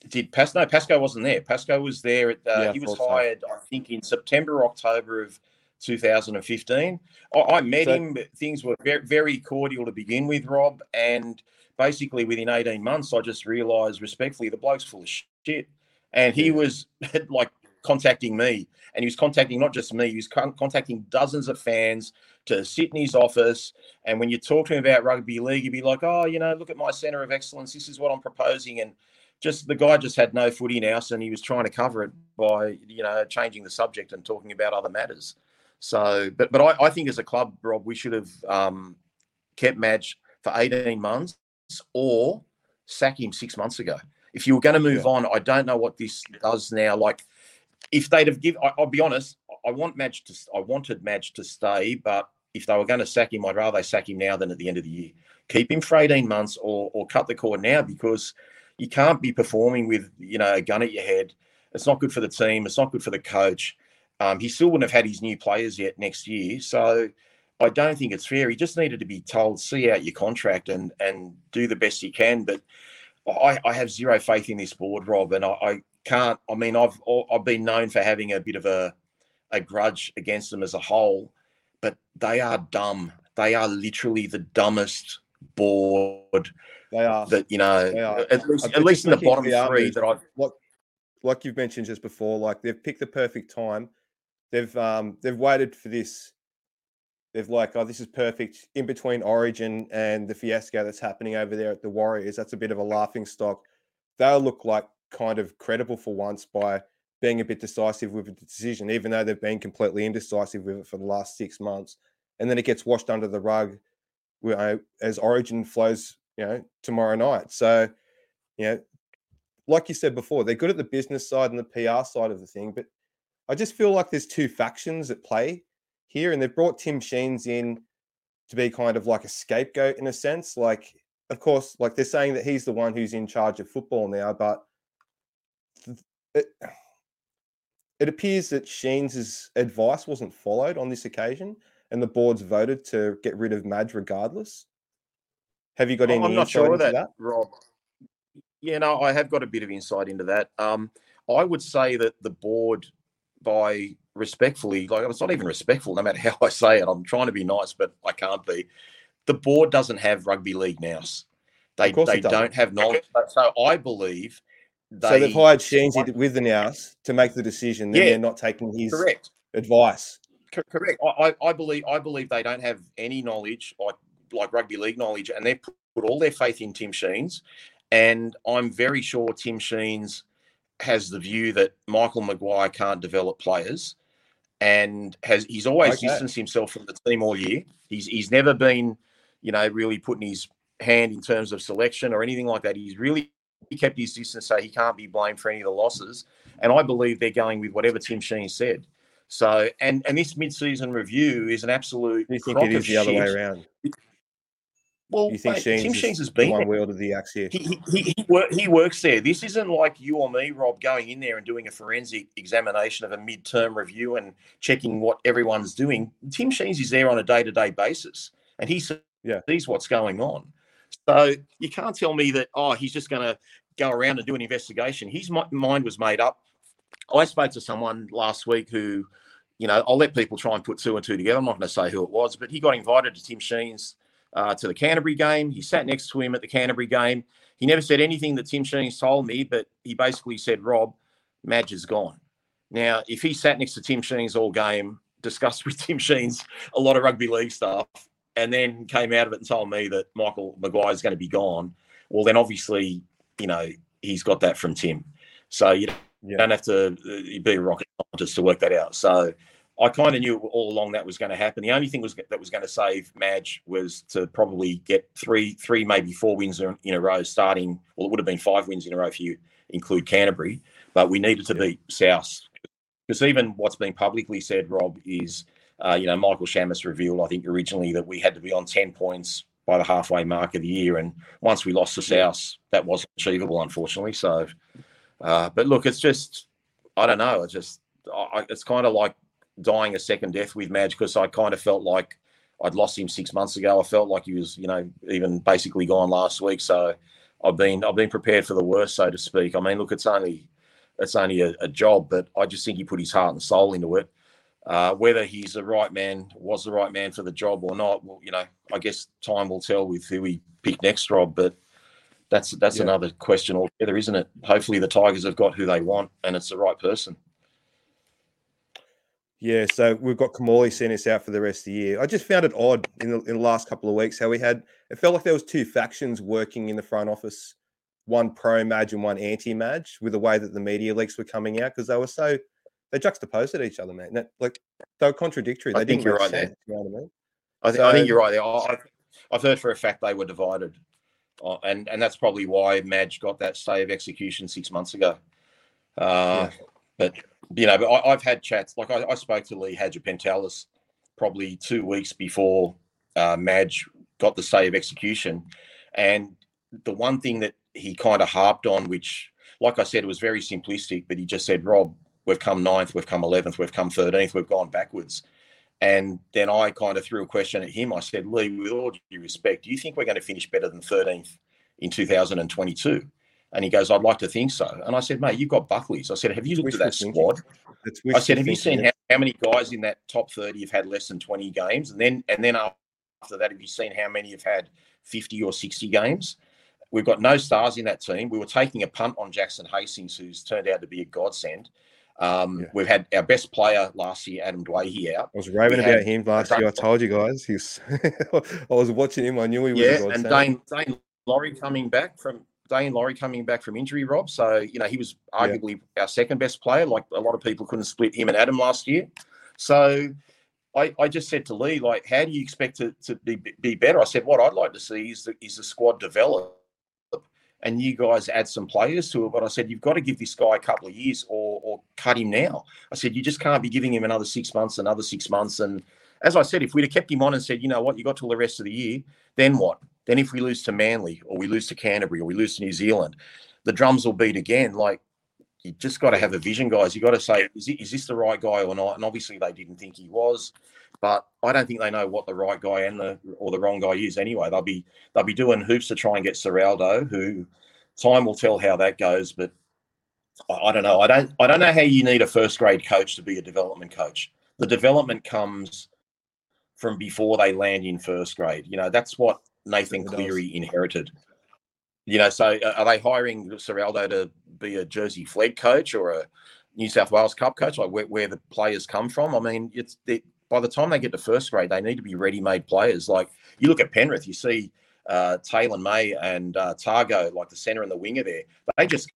Speaker 6: Did Pas? No, Pascoe wasn't there. Pascoe was there. At, uh,
Speaker 4: Yeah,
Speaker 6: he was
Speaker 4: thought so.
Speaker 6: hired, I think, in September, October of 2015. I, I met
Speaker 4: So-
Speaker 6: him. Things were very, very cordial to begin with, Rob. And basically, within 18 months, I just realised, respectfully, the bloke's full of shit. And he
Speaker 4: Yeah.
Speaker 6: was like contacting me, and he was contacting not just me. He was con- contacting dozens of fans to sit in his office. And when you talk to him about rugby league, he'd be like, "Oh, you know, look at my centre of excellence. This is what I'm proposing." And just the guy just had no footy now, and he was trying to cover it by you know changing the subject and talking about other matters. So, but but I, I think as a club, Rob, we should have um, kept Madge for 18 months or sack him six months ago. If you were going to move
Speaker 4: Yeah.
Speaker 6: on, I don't know what this does now. Like, if they'd have given, I'll be honest, I want Madge to, I wanted Madge to stay, but if they were going to sack him, I'd rather they sack him now than at the end of the year. Keep him for 18 months or or cut the cord now because you can't be performing with you know a gun at your head. It's not good for the team. It's not good for the coach. Um, he still wouldn't have had his new players yet next year, so I don't think it's fair. He just needed to be told, see out your contract and and do the best you can. But I, I have zero faith in this board, Rob, and I, I can't. I mean, I've I've been known for having a bit of a a grudge against them as a whole, but they are dumb. They are literally the dumbest board
Speaker 4: They are.
Speaker 6: that you know. At least, at least in the bottom
Speaker 4: the
Speaker 6: three that I've
Speaker 4: like like you've mentioned just before, like they've picked the perfect time. They've um they've waited for this. They've like, oh, this is perfect in between Origin and the fiasco that's happening over there at the Warriors. That's a bit of a laughing stock. They'll look like kind of credible for once by being a bit decisive with the decision, even though they've been completely indecisive with it for the last six months. And then it gets washed under the rug you know, as Origin flows, you know, tomorrow night. So, you know, like you said before, they're good at the business side and the PR side of the thing, but I just feel like there's two factions at play here, and they've brought Tim Sheens in to be kind of like a scapegoat in a sense. Like, of course, like they're saying that he's the one who's in charge of football now, but it, it appears that Sheen's advice wasn't followed on this occasion, and the boards voted to get rid of Madge regardless. Have you got any?
Speaker 6: I'm not
Speaker 4: insight
Speaker 6: sure
Speaker 4: into
Speaker 6: that, Rob. Yeah, no, I have got a bit of insight into that. Um, I would say that the board, by respectfully, like it's not even respectful, no matter how I say it. I'm trying to be nice, but I can't be. The board doesn't have rugby league nous. They
Speaker 4: Of course it
Speaker 6: they don't have knowledge. So I believe they,
Speaker 4: so they've hired Sheensy with the Nouse to make the decision. Then
Speaker 6: Yeah.
Speaker 4: they're not taking his
Speaker 6: correct.
Speaker 4: advice.
Speaker 6: Co- Correct. I, I- I believe I believe they don't have any knowledge like like rugby league knowledge, and they put all their faith in Tim Sheens. And I'm very sure Tim Sheens has the view that Michael Maguire can't develop players, and has he's always
Speaker 4: Okay.
Speaker 6: distanced himself from the team all year. He's he's never been, you know, really putting his hand in terms of selection or anything like that. He's really kept his distance, so he can't be blamed for any of the losses. And I believe they're going with whatever Tim Sheen said. So, and and this mid-season review is an absolute.
Speaker 4: You think it is the other way around?
Speaker 6: Well,
Speaker 4: You think
Speaker 6: mate,
Speaker 4: Sheens
Speaker 6: Tim Sheens has been
Speaker 4: one
Speaker 6: there.
Speaker 4: wielded the axe here?
Speaker 6: He, he, he, he works there. This isn't like you or me, Rob, going in there and doing a forensic examination of a mid-term review and checking what everyone's doing. Tim Sheens is there on a day-to-day basis, and he sees
Speaker 4: Yeah.
Speaker 6: what's going on. So you can't tell me that oh he's just going to go around and do an investigation. His mind was made up. I spoke to someone last week who, you know, I'll let people try and put two and two together. I'm not going to say who it was, but he got invited to Tim Sheen's uh, to the Canterbury game. He sat next to him at the Canterbury game. He never said anything that Tim Sheens told me, but he basically said, Rob, Madge is gone. Now, if he sat next to Tim Sheens all game, discussed with Tim Sheens a lot of rugby league stuff, and then came out of it and told me that Michael Maguire is going to be gone, well, then obviously, you know, he's got that from Tim. So you don't have to uh, be a rocket scientist to work that out. So I kind of knew all along that was going to happen. The only thing was that was going to save Madge was to probably get three, three maybe four wins in a row, starting. Well, it would have been five wins in a row if you include Canterbury, but we needed to beat South because even what's been publicly said, Rob, is uh, you know Michael Chammas revealed I think originally that we had to be on ten points by the halfway mark of the year, and once we lost to South, that wasn't achievable, unfortunately. So, uh, but look, it's just I don't know. It's just I, it's kind of like dying a second death with Madge because I kind of felt like I'd lost him six months ago. I felt like he was, you know, even basically gone last week. So I've been I've been prepared for the worst, so to speak. I mean, look, it's only it's only a, a job, but I just think he put his heart and soul into it. Uh, whether he's the right man, was the right man for the job or not, well, you know, I guess time will tell with who we pick next, Rob. But that's that's
Speaker 4: Yeah.
Speaker 6: another question altogether, isn't it? Hopefully, the Tigers have got who they want, and it's the right person.
Speaker 4: Yeah, so we've got Kimmorley sent us out for the rest of the year. I just found it odd in the, in the last couple of weeks how we had it felt like there was two factions working in the front office, one pro Madge and one anti Madge, with the way that the media leaks were coming out because they were so they juxtaposed at each other, man. That- like they were contradictory.
Speaker 6: I think
Speaker 4: didn't
Speaker 6: you're right there.
Speaker 4: You know what I mean?
Speaker 6: I, th- I think you're right there. I, I've, heard for a fact they were divided, uh, and and that's probably why Madge got that stay of execution six months ago. Uh, But you know, but I, I've had chats. Like I, I spoke to Lee Hagipantelis probably two weeks before uh, Madge got the stay of execution, and the one thing that he kind of harped on, which, like I said, was very simplistic, but he just said, "Rob, we've come ninth, we've come eleventh, we've come thirteenth, we've gone backwards." And then I kind of threw a question at him. I said, Lee, with all due respect, do you think we're going to finish better than 13th in 2022? And he goes, I'd like to think so. And I said, mate, you've got Buckley's. I said, have you looked at that squad? I said, have you seen how, how many guys in that top 30 have had less than 20 games? And then and then after that, have you seen how many have had 50 or 60 games? We've got no stars in that team. We were taking a punt on Jackson Hastings, who's turned out to be a godsend. Um,
Speaker 4: Yeah.
Speaker 6: We've had our best player last year, Adam Doueihi, out.
Speaker 4: I was raving
Speaker 6: we
Speaker 4: about him last year. I told you guys. He's. I was watching him. I knew he was. a
Speaker 6: Yeah,
Speaker 4: godsend.
Speaker 6: and Dane Daine Laurie coming back from Daine Laurie coming back from injury, Rob. So you know he was
Speaker 4: Yeah.
Speaker 6: arguably our second best player. Like a lot of people couldn't split him and Adam last year. So I, I just said to Lee, like, how do you expect to, to be, be better? I said, what I'd like to see is the, is the squad develop and you guys add some players to it. But I said, you've got to give this guy a couple of years or, or cut him now. I said, you just can't be giving him another six months, another six months, and as I said, if we'd have kept him on and said, you know what, you got till the rest of the year, then what? Then if we lose to Manly or we lose to Canterbury or we lose to New Zealand, the drums will beat again. Like you just got to have a vision, guys. You got to say, is, it, is this the right guy or not? And obviously they didn't think he was, but I don't think they know what the right guy and the or the wrong guy is anyway. They'll be they'll be doing hoops to try and get Ciraldo, who time will tell how that goes. But I don't know. I don't I don't know how you need a first grade coach to be a development coach. The development comes from before they land in first grade. You know, that's what Nathan
Speaker 4: does.
Speaker 6: Cleary inherited. You know, so uh, are they hiring Ciraldo to be a Jersey Flegg coach or a New South Wales Cup coach, like where, where the players come from? I mean, it's they, by the time they get to first grade, they need to be ready-made players. Like you look at Penrith, you see uh, Taylan May and uh, Tago, like the centre and the winger there. They just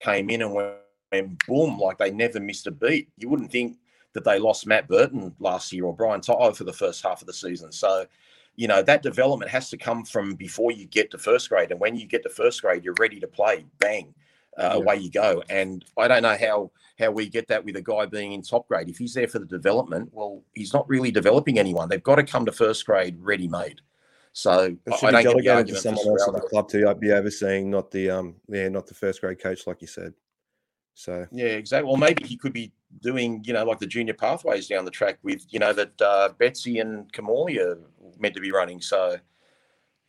Speaker 6: came in and went, went boom, like they never missed a beat. You wouldn't think that they lost Matt Burton last year or Brian Tyler for the first half of the season. So, you know, that development has to come from before you get to first grade. And when you get to first grade, you're ready to play. Bang, uh,
Speaker 4: Yeah.
Speaker 6: away you go. And I don't know how how we get that with a guy being in top grade. If he's there for the development, well, he's not really developing anyone. They've got to come to first grade ready made. So
Speaker 4: It
Speaker 6: I,
Speaker 4: should
Speaker 6: I
Speaker 4: be
Speaker 6: don't get the
Speaker 4: delegated to someone else in the club to be overseeing, not the um, yeah, not the first grade coach, like you said. So
Speaker 6: Yeah, exactly. Well, maybe he could be doing, you know, like the junior pathways down the track with, you know, that uh, Betsy and Kimmorley are meant to be running. So,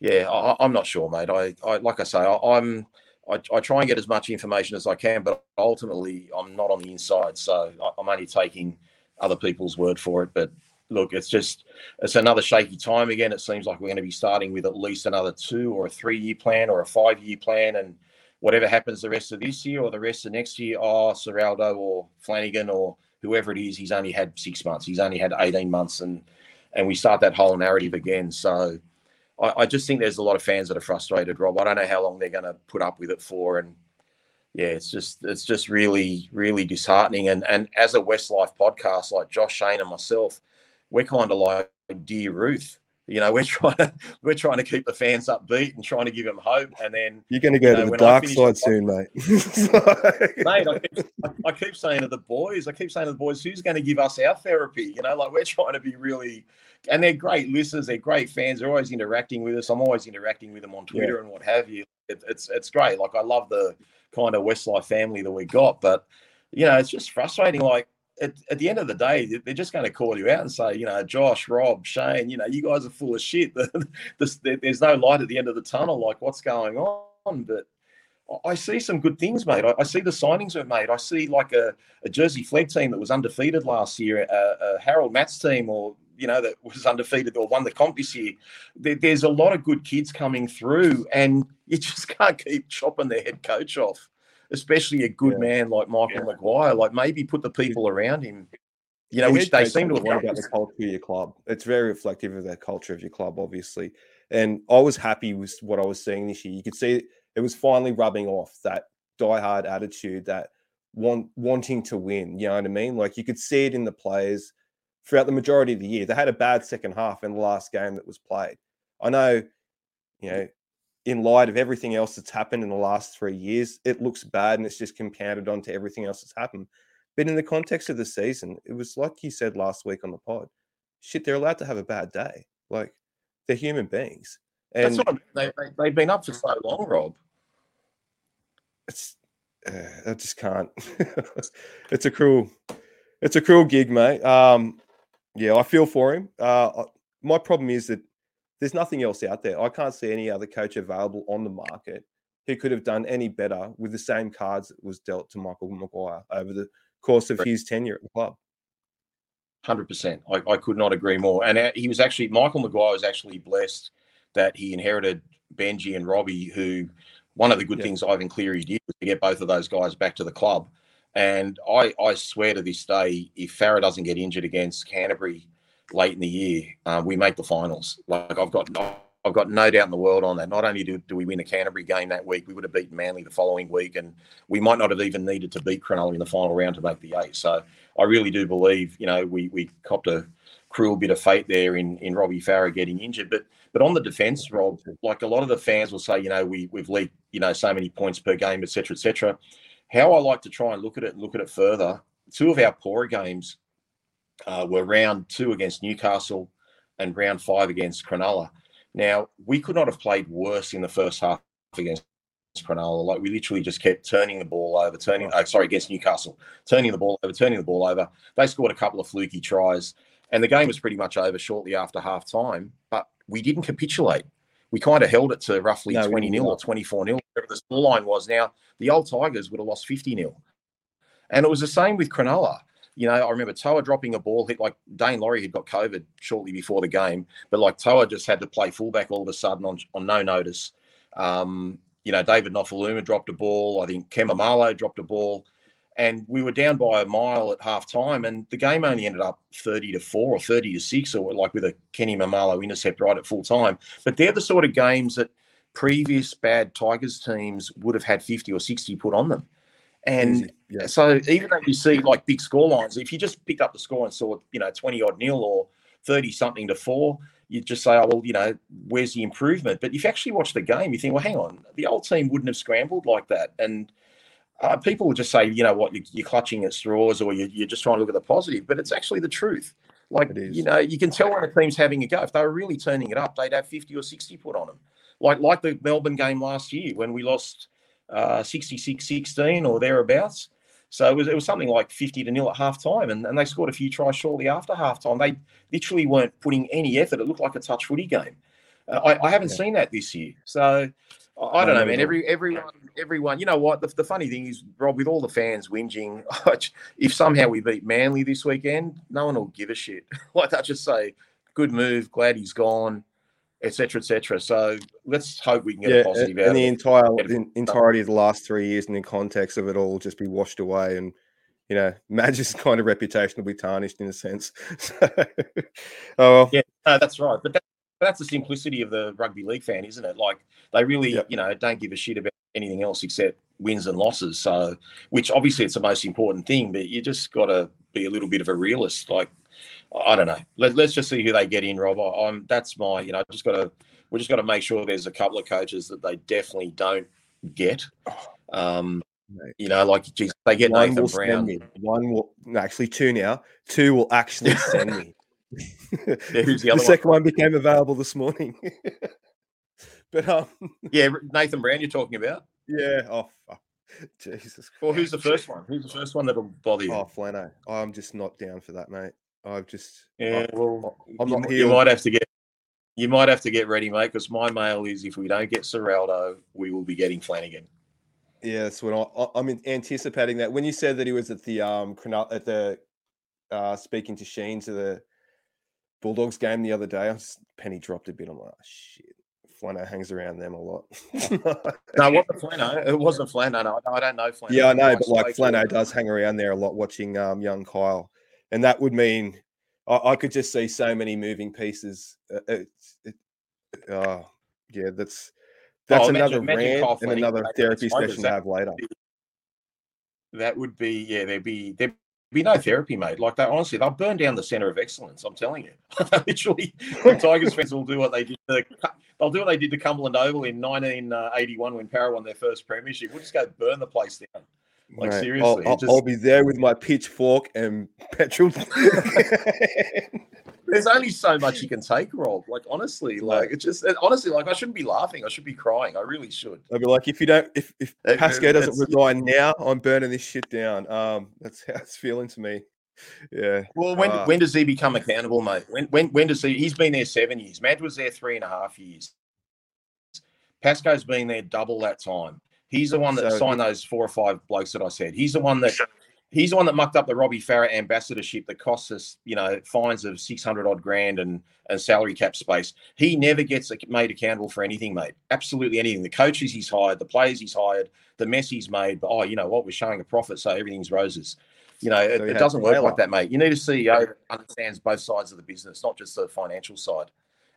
Speaker 6: yeah, I, I'm not sure, mate. I, I like I say, I, I'm, I, I try and get as much information as I can, but ultimately, I'm not on the inside, so I, I'm only taking other people's word for it. But look, it's just it's another shaky time again. It seems like we're going to be starting with at least another two or a three year plan or a five year plan, and whatever happens the rest of this year or the rest of next year, oh, Ciraldo or Flanagan or whoever it is, he's only had six months. He's only had 18 months. And, and we start that whole narrative again. So I, I just think there's a lot of fans that are frustrated, Rob. I don't know how long they're going to put up with it for. And yeah, it's just, it's just really, really disheartening. And, and as a Westslife podcast, like Josh Shane and myself, we're kind of like Dear Ruth. You know, we're trying to we're trying to keep the fans upbeat and trying to give them hope. And then
Speaker 4: you're going to go
Speaker 6: You know,
Speaker 4: to the dark side
Speaker 6: the
Speaker 4: soon, mate.
Speaker 6: mate, I keep, I- I keep saying to the boys, I keep saying to the boys, who's going to give us our therapy? You know, like we're trying to be really, and they're great listeners, they're great fans, they're always interacting with us. I'm always interacting with them on Twitter and what have you. It, it's it's great. Like I love the kind of Westslife family that we got, but you know, it's just frustrating. Like at, at the end of the day, they- they're just going to call you out and say, you know, Josh, Rob, Shane, you know, you guys are full of shit. There's, there's no light at the end of the tunnel. Like what's going on? But I see some good things, mate. I, I see the signings we've made. I see like a, a Jersey Flegg team that was undefeated last year, a, a Harold Matt's team, or you know that was undefeated or won the comp this year. There, there's a lot of good kids coming through, and you just can't keep chopping their head coach off, especially a good
Speaker 4: Yeah.
Speaker 6: man like Michael Maguire. Like maybe put the people around him, you know, which they seem to have
Speaker 4: about the culture of your club. It's very reflective of the culture of your club, obviously. And I was happy with what I was seeing this year. You could see it was finally rubbing off that diehard attitude, that want wanting to win. You know what I mean? Like you could see it in the players throughout the majority of the year. They had a bad second half in the last game that was played. I know, you know, in light of everything else that's happened in the last three years, it looks bad and it's just compounded onto everything else that's happened. But in the context of the season, it was like you said last week on the pod. Shit, they're allowed to have a bad day. Like they're human beings, and
Speaker 6: That's what I mean. they, they, they've been up for so long, Rob.
Speaker 4: it's uh, I just can't. it's a cruel, it's a cruel gig, mate. Um, yeah, I feel for him. Uh, my problem is that there's nothing else out there. I can't see any other coach available on the market who could have done any better with the same cards that was dealt to Michael Maguire over the course of his tenure at the club.
Speaker 6: Hundred percent. I, I could not agree more. And uh, he was actually Michael Maguire was actually blessed that he inherited Benji and Robbie, who one of the good
Speaker 4: Yeah.
Speaker 6: things Ivan Cleary did was to get both of those guys back to the club. And I, I swear to this day, if Farah doesn't get injured against Canterbury late in the year, uh, we make the finals. Like I've got I've got no doubt in the world on that. Not only do, do we win a Canterbury game that week, we would have beaten Manly the following week, and we might not have even needed to beat Cronulla in the final round to make the eight. So I really do believe, you know, we we copped a cruel bit of fate there in in Robbie Farah getting injured. But but on the defence, Rob, like a lot of the fans will say, you know, we we've leaked, you know, so many points per game, etc., cetera, et cetera. How I like to try and look at it and look at it further, two of our poorer games uh, were round two against Newcastle and round five against Cronulla. Now, we could not have played worse in the first half against Cronulla. Like we literally just kept turning the ball over, turning, uh, sorry, against Newcastle, turning the ball over, turning the ball over. They scored a couple of fluky tries, and the game was pretty much over shortly after half time. But we didn't capitulate. We kind of held it to roughly
Speaker 4: No,
Speaker 6: 20
Speaker 4: did
Speaker 6: nil or 24 nil, whatever the scoreline was. Now, the old Tigers would have lost 50 nil. And it was the same with Cronulla. You know, I remember Toa dropping a ball, hit like Daine Laurie had got COVID shortly before the game, but like Toa just had to play fullback all of a sudden on, on no notice. Um, you know, David Nofoaluma dropped a ball. I think Kemba Marlowe dropped a ball. And we were down by a mile at half time, and the game only ended up 30 to 4 or 30 to 6, or like with a Kenny Mamalo intercept right at full time. But they're the sort of games that previous bad Tigers teams would have had 50 or 60 put on them. And.
Speaker 4: Yeah.
Speaker 6: so even though you see like big score lines, if you just picked up the score and saw, you know, 20 odd nil or 30 something to four, you'd just say, oh, well, you know, where's the improvement? But if you actually watch the game, you think, well, hang on, the old team wouldn't have scrambled like that. And uh, people will just say, you know what, you, you're clutching at straws or you're, you're just trying to look at the positive, but it's actually the truth. Like,
Speaker 4: It is.
Speaker 6: you know, you can tell when a team's having a go. If they were really turning it up, they'd have 50 or 60 put on them. Like, like the Melbourne game last year when we lost uh, 66-16 or thereabouts. So it was, it was something like 50 to nil at half time, and, and they scored a few tries shortly after half time. They literally weren't putting any effort. It looked like a touch footy game. Uh, I, I haven't
Speaker 4: Yeah.
Speaker 6: seen that this year. So I, I don't know, man. Every everyone, everyone. You know what? The, the funny thing is, Rob, with all the fans whinging, if somehow we beat Manly this weekend, no one will give a shit. like they'll just say, "Good move, glad he's gone," etc., etc. So let's hope we can get
Speaker 4: yeah,
Speaker 6: a positive
Speaker 4: and,
Speaker 6: out
Speaker 4: and the entire the entirety of the last three years and in context of it all just be washed away and you know Madge's kind of reputation will be tarnished in a sense so, oh well,
Speaker 6: Yeah, no, that's right. But that, that's the simplicity of the rugby league fan, isn't it? Like they really,
Speaker 4: Yep.
Speaker 6: you know, don't give a shit about anything else except wins and losses. So, which obviously it's the most important thing, but you just got to be a little bit of a realist. Like, I don't know. Let, let's just see who they get in, Rob. I, I'm that's my, you know, just got to we just got to make sure there's a couple of coaches that they definitely don't get. Um,
Speaker 4: Mate.
Speaker 6: you know, like geez, they get
Speaker 4: one
Speaker 6: Nathan Brown.
Speaker 4: me one will actually two now two will actually send me
Speaker 6: who's the other
Speaker 4: second one became available this morning but um
Speaker 6: Yeah, Nathan Brown. You're talking about.
Speaker 4: yeah oh fuck. Jesus
Speaker 6: Well, who's the first one? Who's the first one that'll bother you?
Speaker 4: oh Flano I'm just not down for that mate I've just
Speaker 6: Yeah,
Speaker 4: I-
Speaker 6: well,
Speaker 4: I'm
Speaker 6: you,
Speaker 4: not
Speaker 6: you might have to get you might have to get ready, mate, because my mail is if we don't get Ciraldo, we will be getting Flanagan.
Speaker 4: Yeah, that's what I, I- I'm anticipating. That when you said that he was at the um at the uh speaking to Sheen to the Bulldogs game the other day, I was penny dropped a bit. I'm like, "Oh, shit, Flano hangs around them a lot.
Speaker 6: No, it wasn't Flano. It wasn't Flano. No, I don't know Flano.
Speaker 4: yeah, I know,
Speaker 6: I
Speaker 4: but like Flano
Speaker 6: him.
Speaker 4: does hang around there a lot, watching um young Kyle, and that would mean I, I could just see so many moving pieces. Uh, it's, it, uh, yeah, that's that's
Speaker 6: Oh,
Speaker 4: another
Speaker 6: imagine
Speaker 4: rant
Speaker 6: Kyle
Speaker 4: and another therapy session to have later.
Speaker 6: That would be yeah. There'd be there'd be no therapy, mate. Like they honestly, they'll burn down the center of excellence. I'm telling you. Literally, the Tigers fans will do what they did. To, they'll do what they did to Cumberland Oval in 1981 when Parra won their first premiership. We'll just go burn the place down. Like,
Speaker 4: I'll-
Speaker 6: seriously,
Speaker 4: I'll,
Speaker 6: just-
Speaker 4: I'll be there with my pitchfork and petrol.
Speaker 6: There's only so much you can take, Rob. Like honestly, like it's just honestly, like I shouldn't be laughing. I should be crying. I really should.
Speaker 4: I'll be like, if you don't, if if
Speaker 6: Uh,
Speaker 4: Pascoe doesn't resign now, I'm burning this shit down. Um, that's how it's feeling to me. Yeah,
Speaker 6: Well, when
Speaker 4: Ah.
Speaker 6: when does he become accountable, mate? When when when does he? He's been there seven years. Mad was there three and a half years. Pascoe's been there double that time. He's the one that
Speaker 4: So-
Speaker 6: signed those four or five blokes that I said. He's the one that he's the one that mucked up the Robbie Farah ambassadorship that cost us, you know, fines of six hundred odd grand and and salary cap space. He never gets made accountable for anything, mate. Absolutely anything. The coaches he's hired, the players he's hired, the mess he's made. But oh, you know what? We're showing a profit, so everything's roses. You know, it,
Speaker 4: So
Speaker 6: it doesn't work like that, mate. You need a CEO that understands both sides of the business, not just the financial side.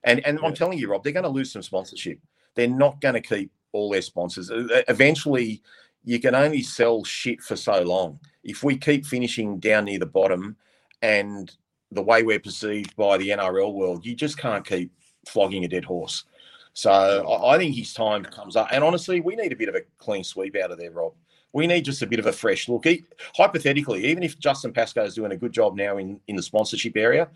Speaker 6: And and
Speaker 4: Yeah.
Speaker 6: I'm telling you, Rob, they're going to lose some sponsorship. They're not going to keep all their sponsors. Uh, Eventually, you can only sell shit for so long. If we keep finishing down near the bottom, and the way we're perceived by the NRL world, you just can't keep flogging a dead horse. So I, think his time comes up. And honestly, we need a bit of a clean sweep out of there, Rob. we need just a bit of a fresh look. E- hypothetically, even if Justin Pascoe is doing a good job now in, in the sponsorship area,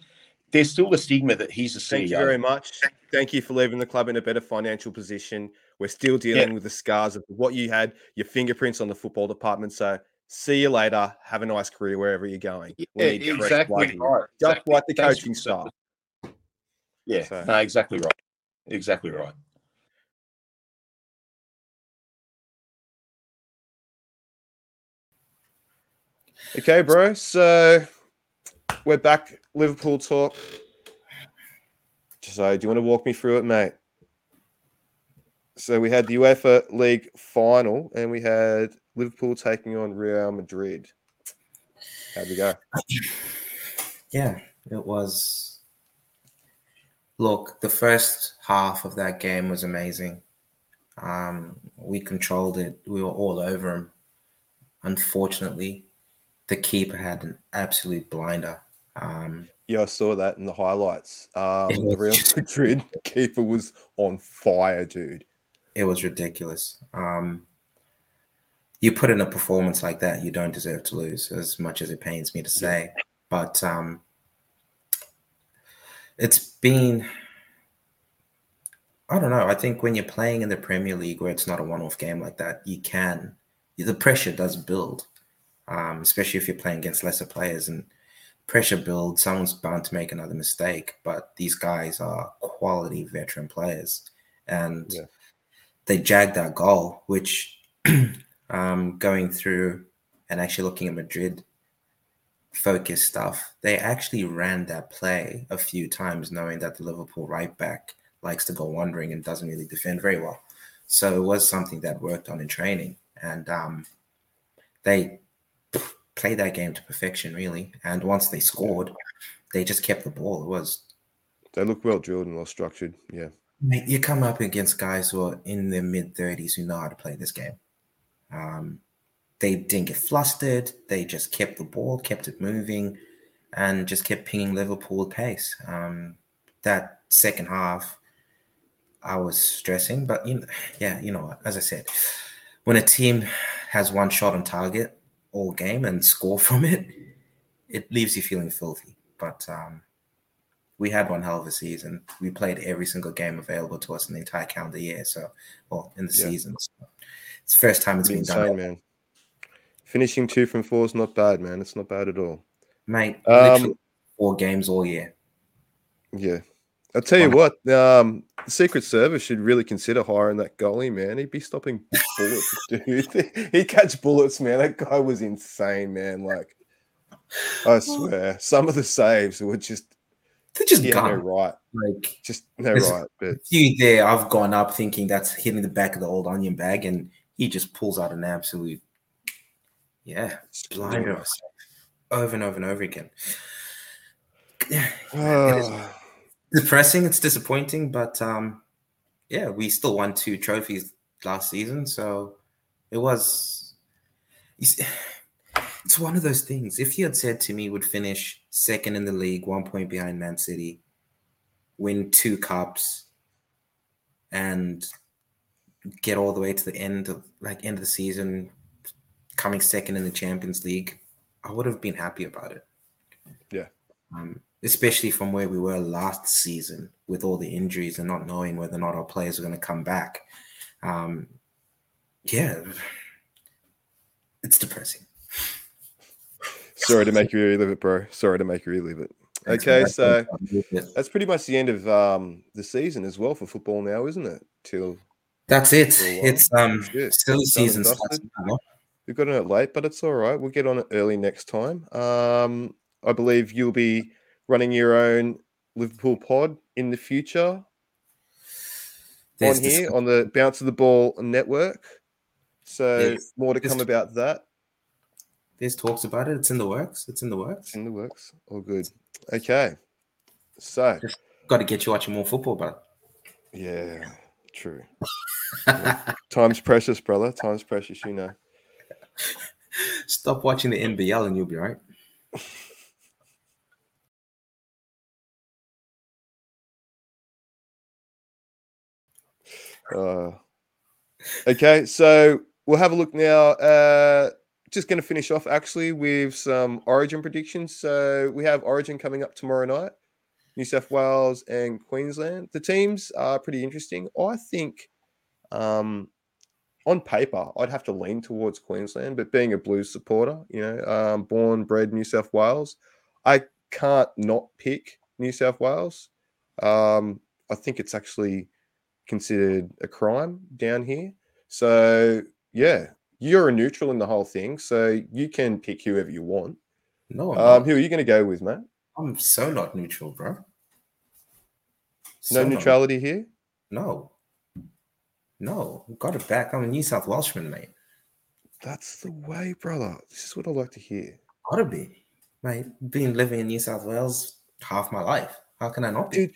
Speaker 6: there's still the stigma that he's a CEO.
Speaker 4: Thank you very much. Thank you for leaving the club in a better financial position. We're still dealing with the scars of what you had, your fingerprints on the football department. So see you later. Have a nice career wherever you're going. We
Speaker 6: Yeah,
Speaker 4: need
Speaker 6: exactly right.
Speaker 4: Just
Speaker 6: Exactly.
Speaker 4: like the coaching staff.
Speaker 6: Yeah,
Speaker 4: So-
Speaker 6: no, exactly right. Exactly right.
Speaker 4: Okay, bro. So we're back. Liverpool talk. So, do you want to walk me through it, mate? So we had the UEFA League final, and we had Liverpool taking on Real Madrid. How'd we go?
Speaker 5: Yeah, it was. Look, the first half of that game was amazing. Um, we controlled it. We were all over him. Unfortunately, the keeper had an absolute blinder. Um,
Speaker 4: Yeah, I saw that in the highlights. Um, the Real Madrid keeper was on fire, dude.
Speaker 5: It was ridiculous. Um, you put in a performance like that, you don't deserve to lose, as much as it pains me to say. But um, it's been, I don't know. I think when you're playing in the Premier League where it's not a one off game like that, you can, the pressure does build, um, especially if you're playing against lesser players and pressure builds. Someone's bound to make another mistake, but these guys are quality veteran players. And
Speaker 4: Yeah.
Speaker 5: They jagged that goal, which um, going through and actually looking at Madrid focus stuff, they actually ran that play a few times, knowing that the Liverpool right back likes to go wandering and doesn't really defend very well. So it was something that worked on in training, and um, they played that game to perfection, really. And once they scored, they just kept the ball. It was
Speaker 4: They look well drilled and well structured. Yeah.
Speaker 5: You come up against guys who are in their mid 30s who know how to play this game. Um, they didn't get flustered. They just kept the ball, kept it moving, and just kept pinging Liverpool pace. Um, that second half, I was stressing, but you know, yeah, you know? As I said, when a team has one shot on target all game and score from it, it leaves you feeling filthy. But um, we had one hell of a season. We played every single game available to us in the entire calendar year. So, well, in the
Speaker 4: Yeah.
Speaker 5: season. So it's the first time it's been done.
Speaker 4: man. Finishing two from four is not bad, man. It's not bad at all.
Speaker 5: Mate,
Speaker 4: Um,
Speaker 5: four games all year.
Speaker 4: Yeah. I'll tell you what, um, the Secret Service should really consider hiring that goalie, man. He'd be stopping bullets, dude. He'd catch bullets, man. That guy was insane, man. Like, I swear, some of the saves were just,
Speaker 5: They're just
Speaker 4: yeah,
Speaker 5: gone.
Speaker 4: right.
Speaker 5: Like,
Speaker 4: Just
Speaker 5: they're
Speaker 4: right. But
Speaker 5: few there, I've gone up thinking that's hitting the back of the old onion bag, and he just pulls out an absolute, yeah, blinder over and over and over again. Yeah, it is
Speaker 4: Ah,
Speaker 5: depressing. It's disappointing, but um, yeah, we still won two trophies last season, so it was. It's it's one of those things. If you had said to me, would finish second in the league, one point behind Man City, win two cups, and get all the way to the end of like end of the season, coming second in the Champions League, I would have been happy about it.
Speaker 4: Yeah.
Speaker 5: Um, especially from where we were last season with all the injuries and not knowing whether or not our players are going to come back. Um, yeah, it's depressing.
Speaker 4: Sorry to make you relive it, bro. Sorry to make you relive it. Okay, so that's pretty much the end of um, the season as well for football now, isn't it? Till
Speaker 5: that's it.
Speaker 4: while.
Speaker 5: It's um
Speaker 4: it.
Speaker 5: silly season starts
Speaker 4: We've got it late, but it's all right. We'll get on it early next time. Um, I believe you'll be running your own Liverpool pod in the future
Speaker 5: There's
Speaker 4: on
Speaker 5: this-
Speaker 4: here on the Bounce of the Ball network. So more to come about that.
Speaker 5: There's talks about it. It's in the works. It's in the works.
Speaker 4: It's in the works. All good. Okay. So
Speaker 5: Got to get you watching more football, but
Speaker 4: yeah, true. Time's precious, brother. Time's precious, you know.
Speaker 5: stop watching the NBL and you'll be right.
Speaker 4: Uh, okay, so we'll have a look now. Uh, just going to finish off actually with some Origin predictions. So we have Origin coming up tomorrow night. New South Wales and Queensland. The teams are pretty interesting. I think um, on paper, I'd have to lean towards Queensland, but being a Blues supporter, you know, um, born, bred New South Wales, I can't not pick New South Wales. Um, I think it's actually considered a crime down here. So, yeah, you're a neutral in the whole thing. So you can pick whoever you want.
Speaker 5: No,
Speaker 4: Um, who are you going to go with, Matt?
Speaker 5: I'm so not neutral, bro.
Speaker 4: No
Speaker 5: So not-
Speaker 4: neutrality here?
Speaker 5: No. No. Got it back. I'm a New South Welshman, mate.
Speaker 4: That's the way, brother. This is what I like to hear.
Speaker 5: Gotta be. Mate, been living in New South Wales half my life. How can I not be?
Speaker 4: Dude,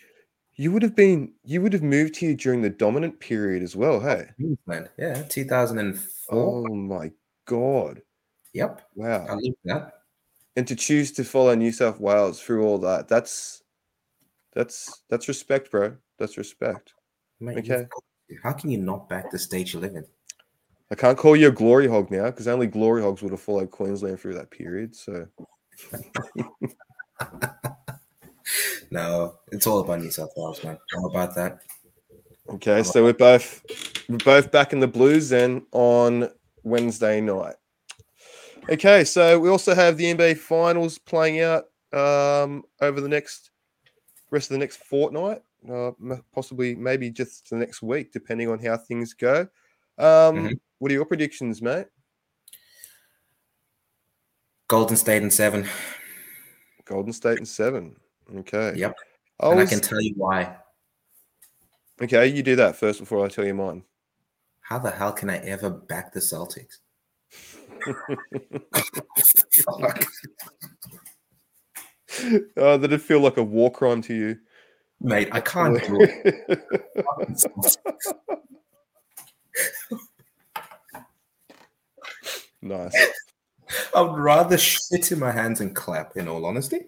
Speaker 4: you would have been, you would have moved here during the dominant period as well, hey?
Speaker 5: Queensland. Yeah, 2004.
Speaker 4: Oh, oh my God.
Speaker 5: Yep. I
Speaker 4: Wow.
Speaker 5: that.
Speaker 4: And to choose to follow New South Wales through all that, that's, that's, that's respect, bro. That's respect.
Speaker 5: Mate,
Speaker 4: Okay.
Speaker 5: How can you not back the stage you live in?
Speaker 4: I can't call you a glory hog now because only glory hogs would have followed Queensland through that period. So,
Speaker 5: No, it's all about New South Wales, man. How about that?
Speaker 4: Okay. So we're both, we're both back in the Blues then on Wednesday night. Okay. So we also have the NBA finals playing out um, over the next rest of the next fortnight, uh, possibly maybe just the next week, depending on how things go. Um,
Speaker 5: Mhm.
Speaker 4: What are your predictions, mate?
Speaker 5: Golden State in seven.
Speaker 4: Golden State and seven. Okay.
Speaker 5: Yep.
Speaker 4: I
Speaker 5: and I can tell you why.
Speaker 4: Okay, you do that first before I tell you mine.
Speaker 5: How the hell can I ever back the Celtics?
Speaker 4: Oh, did it feel like a war crime to you?
Speaker 5: Mate, I can't do it.
Speaker 4: nice.
Speaker 5: I would rather shit in my hands and clap, in all honesty.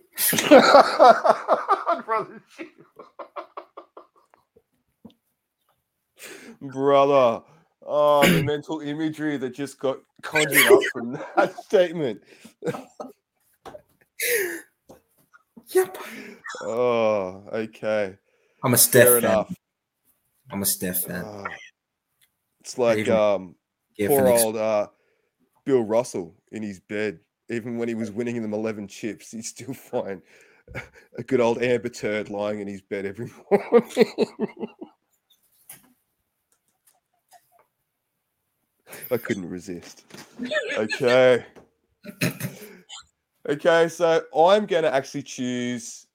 Speaker 4: Brother. Oh, the mental imagery that just got conjured up from that statement.
Speaker 5: Yep.
Speaker 4: Oh, okay.
Speaker 5: I'm a Steph
Speaker 4: Fair
Speaker 5: fan.
Speaker 4: enough.
Speaker 5: I'm a Steph fan.
Speaker 4: Oh, it's like um poor old uh Bill Russell in his bed. Even when he was winning them 11 chips, he'd still find a good old Amber Turd lying in his bed every morning. I couldn't resist. Okay. Okay, so I'm going to actually choose.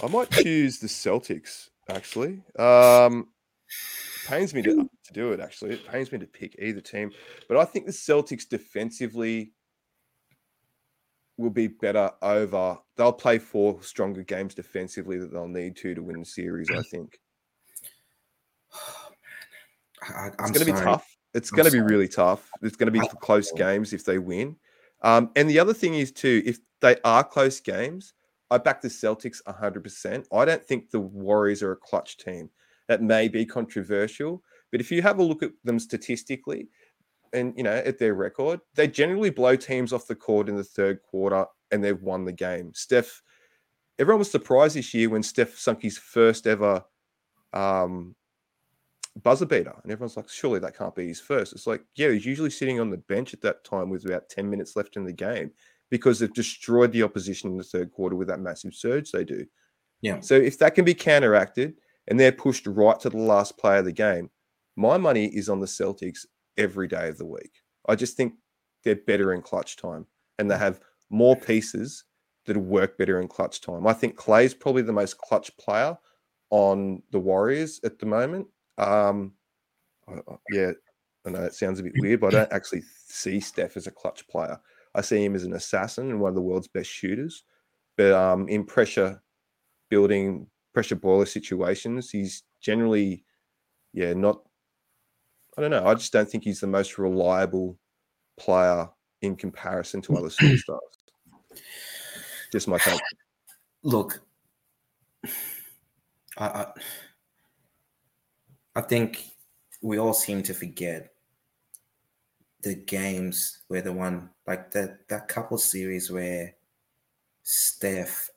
Speaker 4: I might choose the Celtics, actually. Um, pains me to, to do it, actually. It pains me to pick either team. But I think the Celtics defensively will be better over. They'll play four stronger games defensively that they'll need to to win the series, I think.
Speaker 5: I,
Speaker 4: It's going to be tough. It's going to be really tough. It's going to be close games if they win. Um, and the other thing is too, if they are close games, I back the Celtics 100%. I don't think the Warriors are a clutch team. That may be controversial, but if you have a look at them statistically, and you know at their record, they generally blow teams off the court in the third quarter, and they've won the game. Steph, everyone was surprised this year when Steph sunk his first ever um, buzzer beater. And everyone's like, surely that can't be his first. It's like, yeah, he's usually sitting on the bench at that time with about 10 minutes left in the game because they've destroyed the opposition in the third quarter with that massive surge they do.
Speaker 5: Yeah.
Speaker 4: So if that can be counteracted and they're pushed right to the last play of the game, my money is on the Celtics every day of the week. I just think they're better in clutch time and they have more pieces that work better in clutch time. I think Clay's probably the most clutch player on the Warriors at the moment. Um, yeah, I know it sounds a bit weird, but I don't actually see Steph as a clutch player. I see him as an assassin and one of the world's best shooters. But um, in pressure building, pressure boiler situations, he's generally, yeah, not. I don't know. I just don't think he's the most reliable player in comparison to other superstars. Just my take.
Speaker 5: Look, I, I, I think we all seem to forget the games where the one like that that couple series where Steph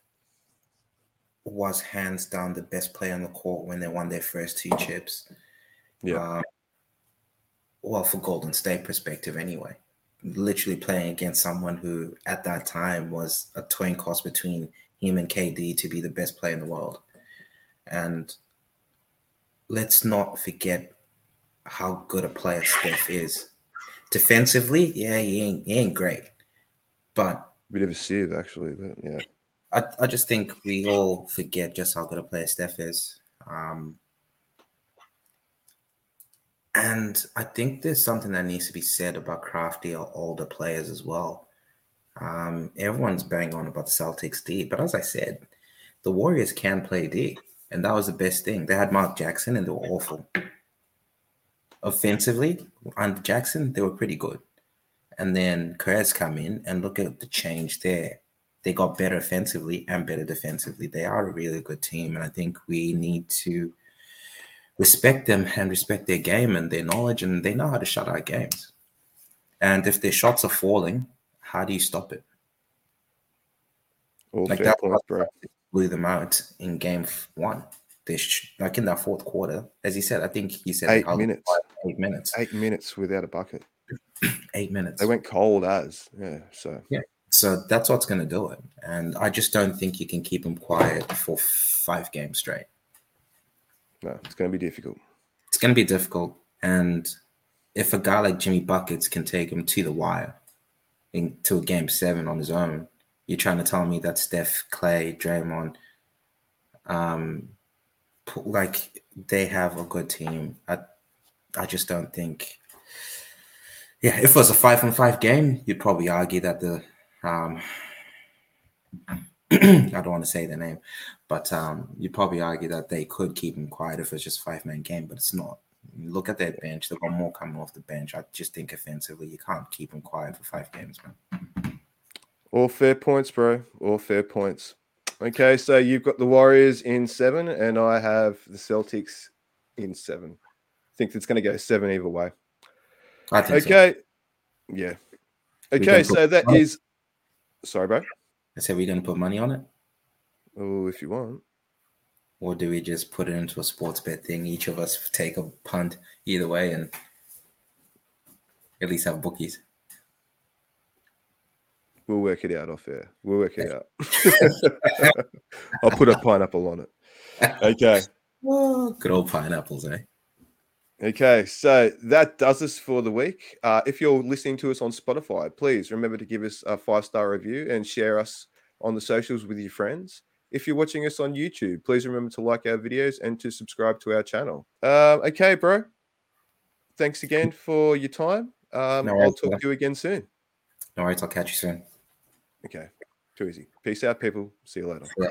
Speaker 5: was hands down the best player on the court when they won their first two chips.
Speaker 4: Yeah.
Speaker 5: Um, well, for Golden State perspective, anyway, literally playing against someone who at that time was a twin cost between him and KD to be the best player in the world. And let's not forget how good a player Steph is. Defensively, yeah, he ain't, he ain't great. But
Speaker 4: Bit of a sieve, actually, but yeah.
Speaker 5: I, I just think we all forget just how good a player Steph is. Um, and I think there's something that needs to be said about crafty or older players as well. Um, everyone's banging on about the Celtics D, but as I said, the Warriors can play D, and that was the best thing. They had Mark Jackson, and they were awful. Offensively, under Jackson, they were pretty good. And then Kerr's come in, and look at the change there. They got better offensively and better defensively. They are a really good team, and I think we need to respect them and respect their game and their knowledge, and they know how to shut out games. And if their shots are falling, how do you stop it?
Speaker 4: All
Speaker 5: Like that
Speaker 4: points, bro.
Speaker 5: Blew them out in game one. They sh- like in that fourth quarter, as he said, I think he said
Speaker 4: Eight
Speaker 5: they held them
Speaker 4: minutes.
Speaker 5: five- eight minutes,
Speaker 4: Eight minutes without a bucket.
Speaker 5: eight minutes.
Speaker 4: They went cold as. Yeah. So yeah,
Speaker 5: So that's what's going to do it. And I just don't think you can keep them quiet for five games straight.
Speaker 4: No, it's going to be difficult.
Speaker 5: It's going to be difficult. And if a guy like Jimmy Buckets can take him to the wire a game seven on his own, you're trying to tell me that Steph, Clay, Draymond, um, like they have a good team. I, I just don't think. Yeah, if it was a five on five game, you'd probably argue that the um, I don't want to say the name, but um, you'd probably argue that they could keep him quiet if it's just five man game, but it's not. You look at their bench; they've got more coming off the bench. I just think offensively, you can't keep him quiet for five games, man.
Speaker 4: All fair points, bro. All fair points. Okay, so you've got the Warriors in seven, and I have the Celtics in seven. I think it's going to go seven either way.
Speaker 5: I think so.
Speaker 4: Okay. Yeah. Okay, so that is. Sorry, bro.
Speaker 5: I said we're going to put money on it,
Speaker 4: Oh, if you want.
Speaker 5: or do we just put it into a sports bet thing? Each of us take a punt either way, and at least have bookies.
Speaker 4: We'll work it out off air. We'll work it out. I'll put a pineapple on it. Okay.
Speaker 5: Oh, good old pineapples, eh?
Speaker 4: Okay, so that does us for the week. Uh, if you're listening to us on Spotify, please remember to give us a five star review and share us on the socials with your friends. If you're watching us on YouTube, please remember to like our videos and to subscribe to our channel. Um, okay, bro. Thanks again for your time. Um,
Speaker 5: No
Speaker 4: I'll talk
Speaker 5: brother.
Speaker 4: to you again soon.
Speaker 5: All right, I'll catch you soon.
Speaker 4: Okay, too easy. Peace out, people. See you later.
Speaker 5: Yeah.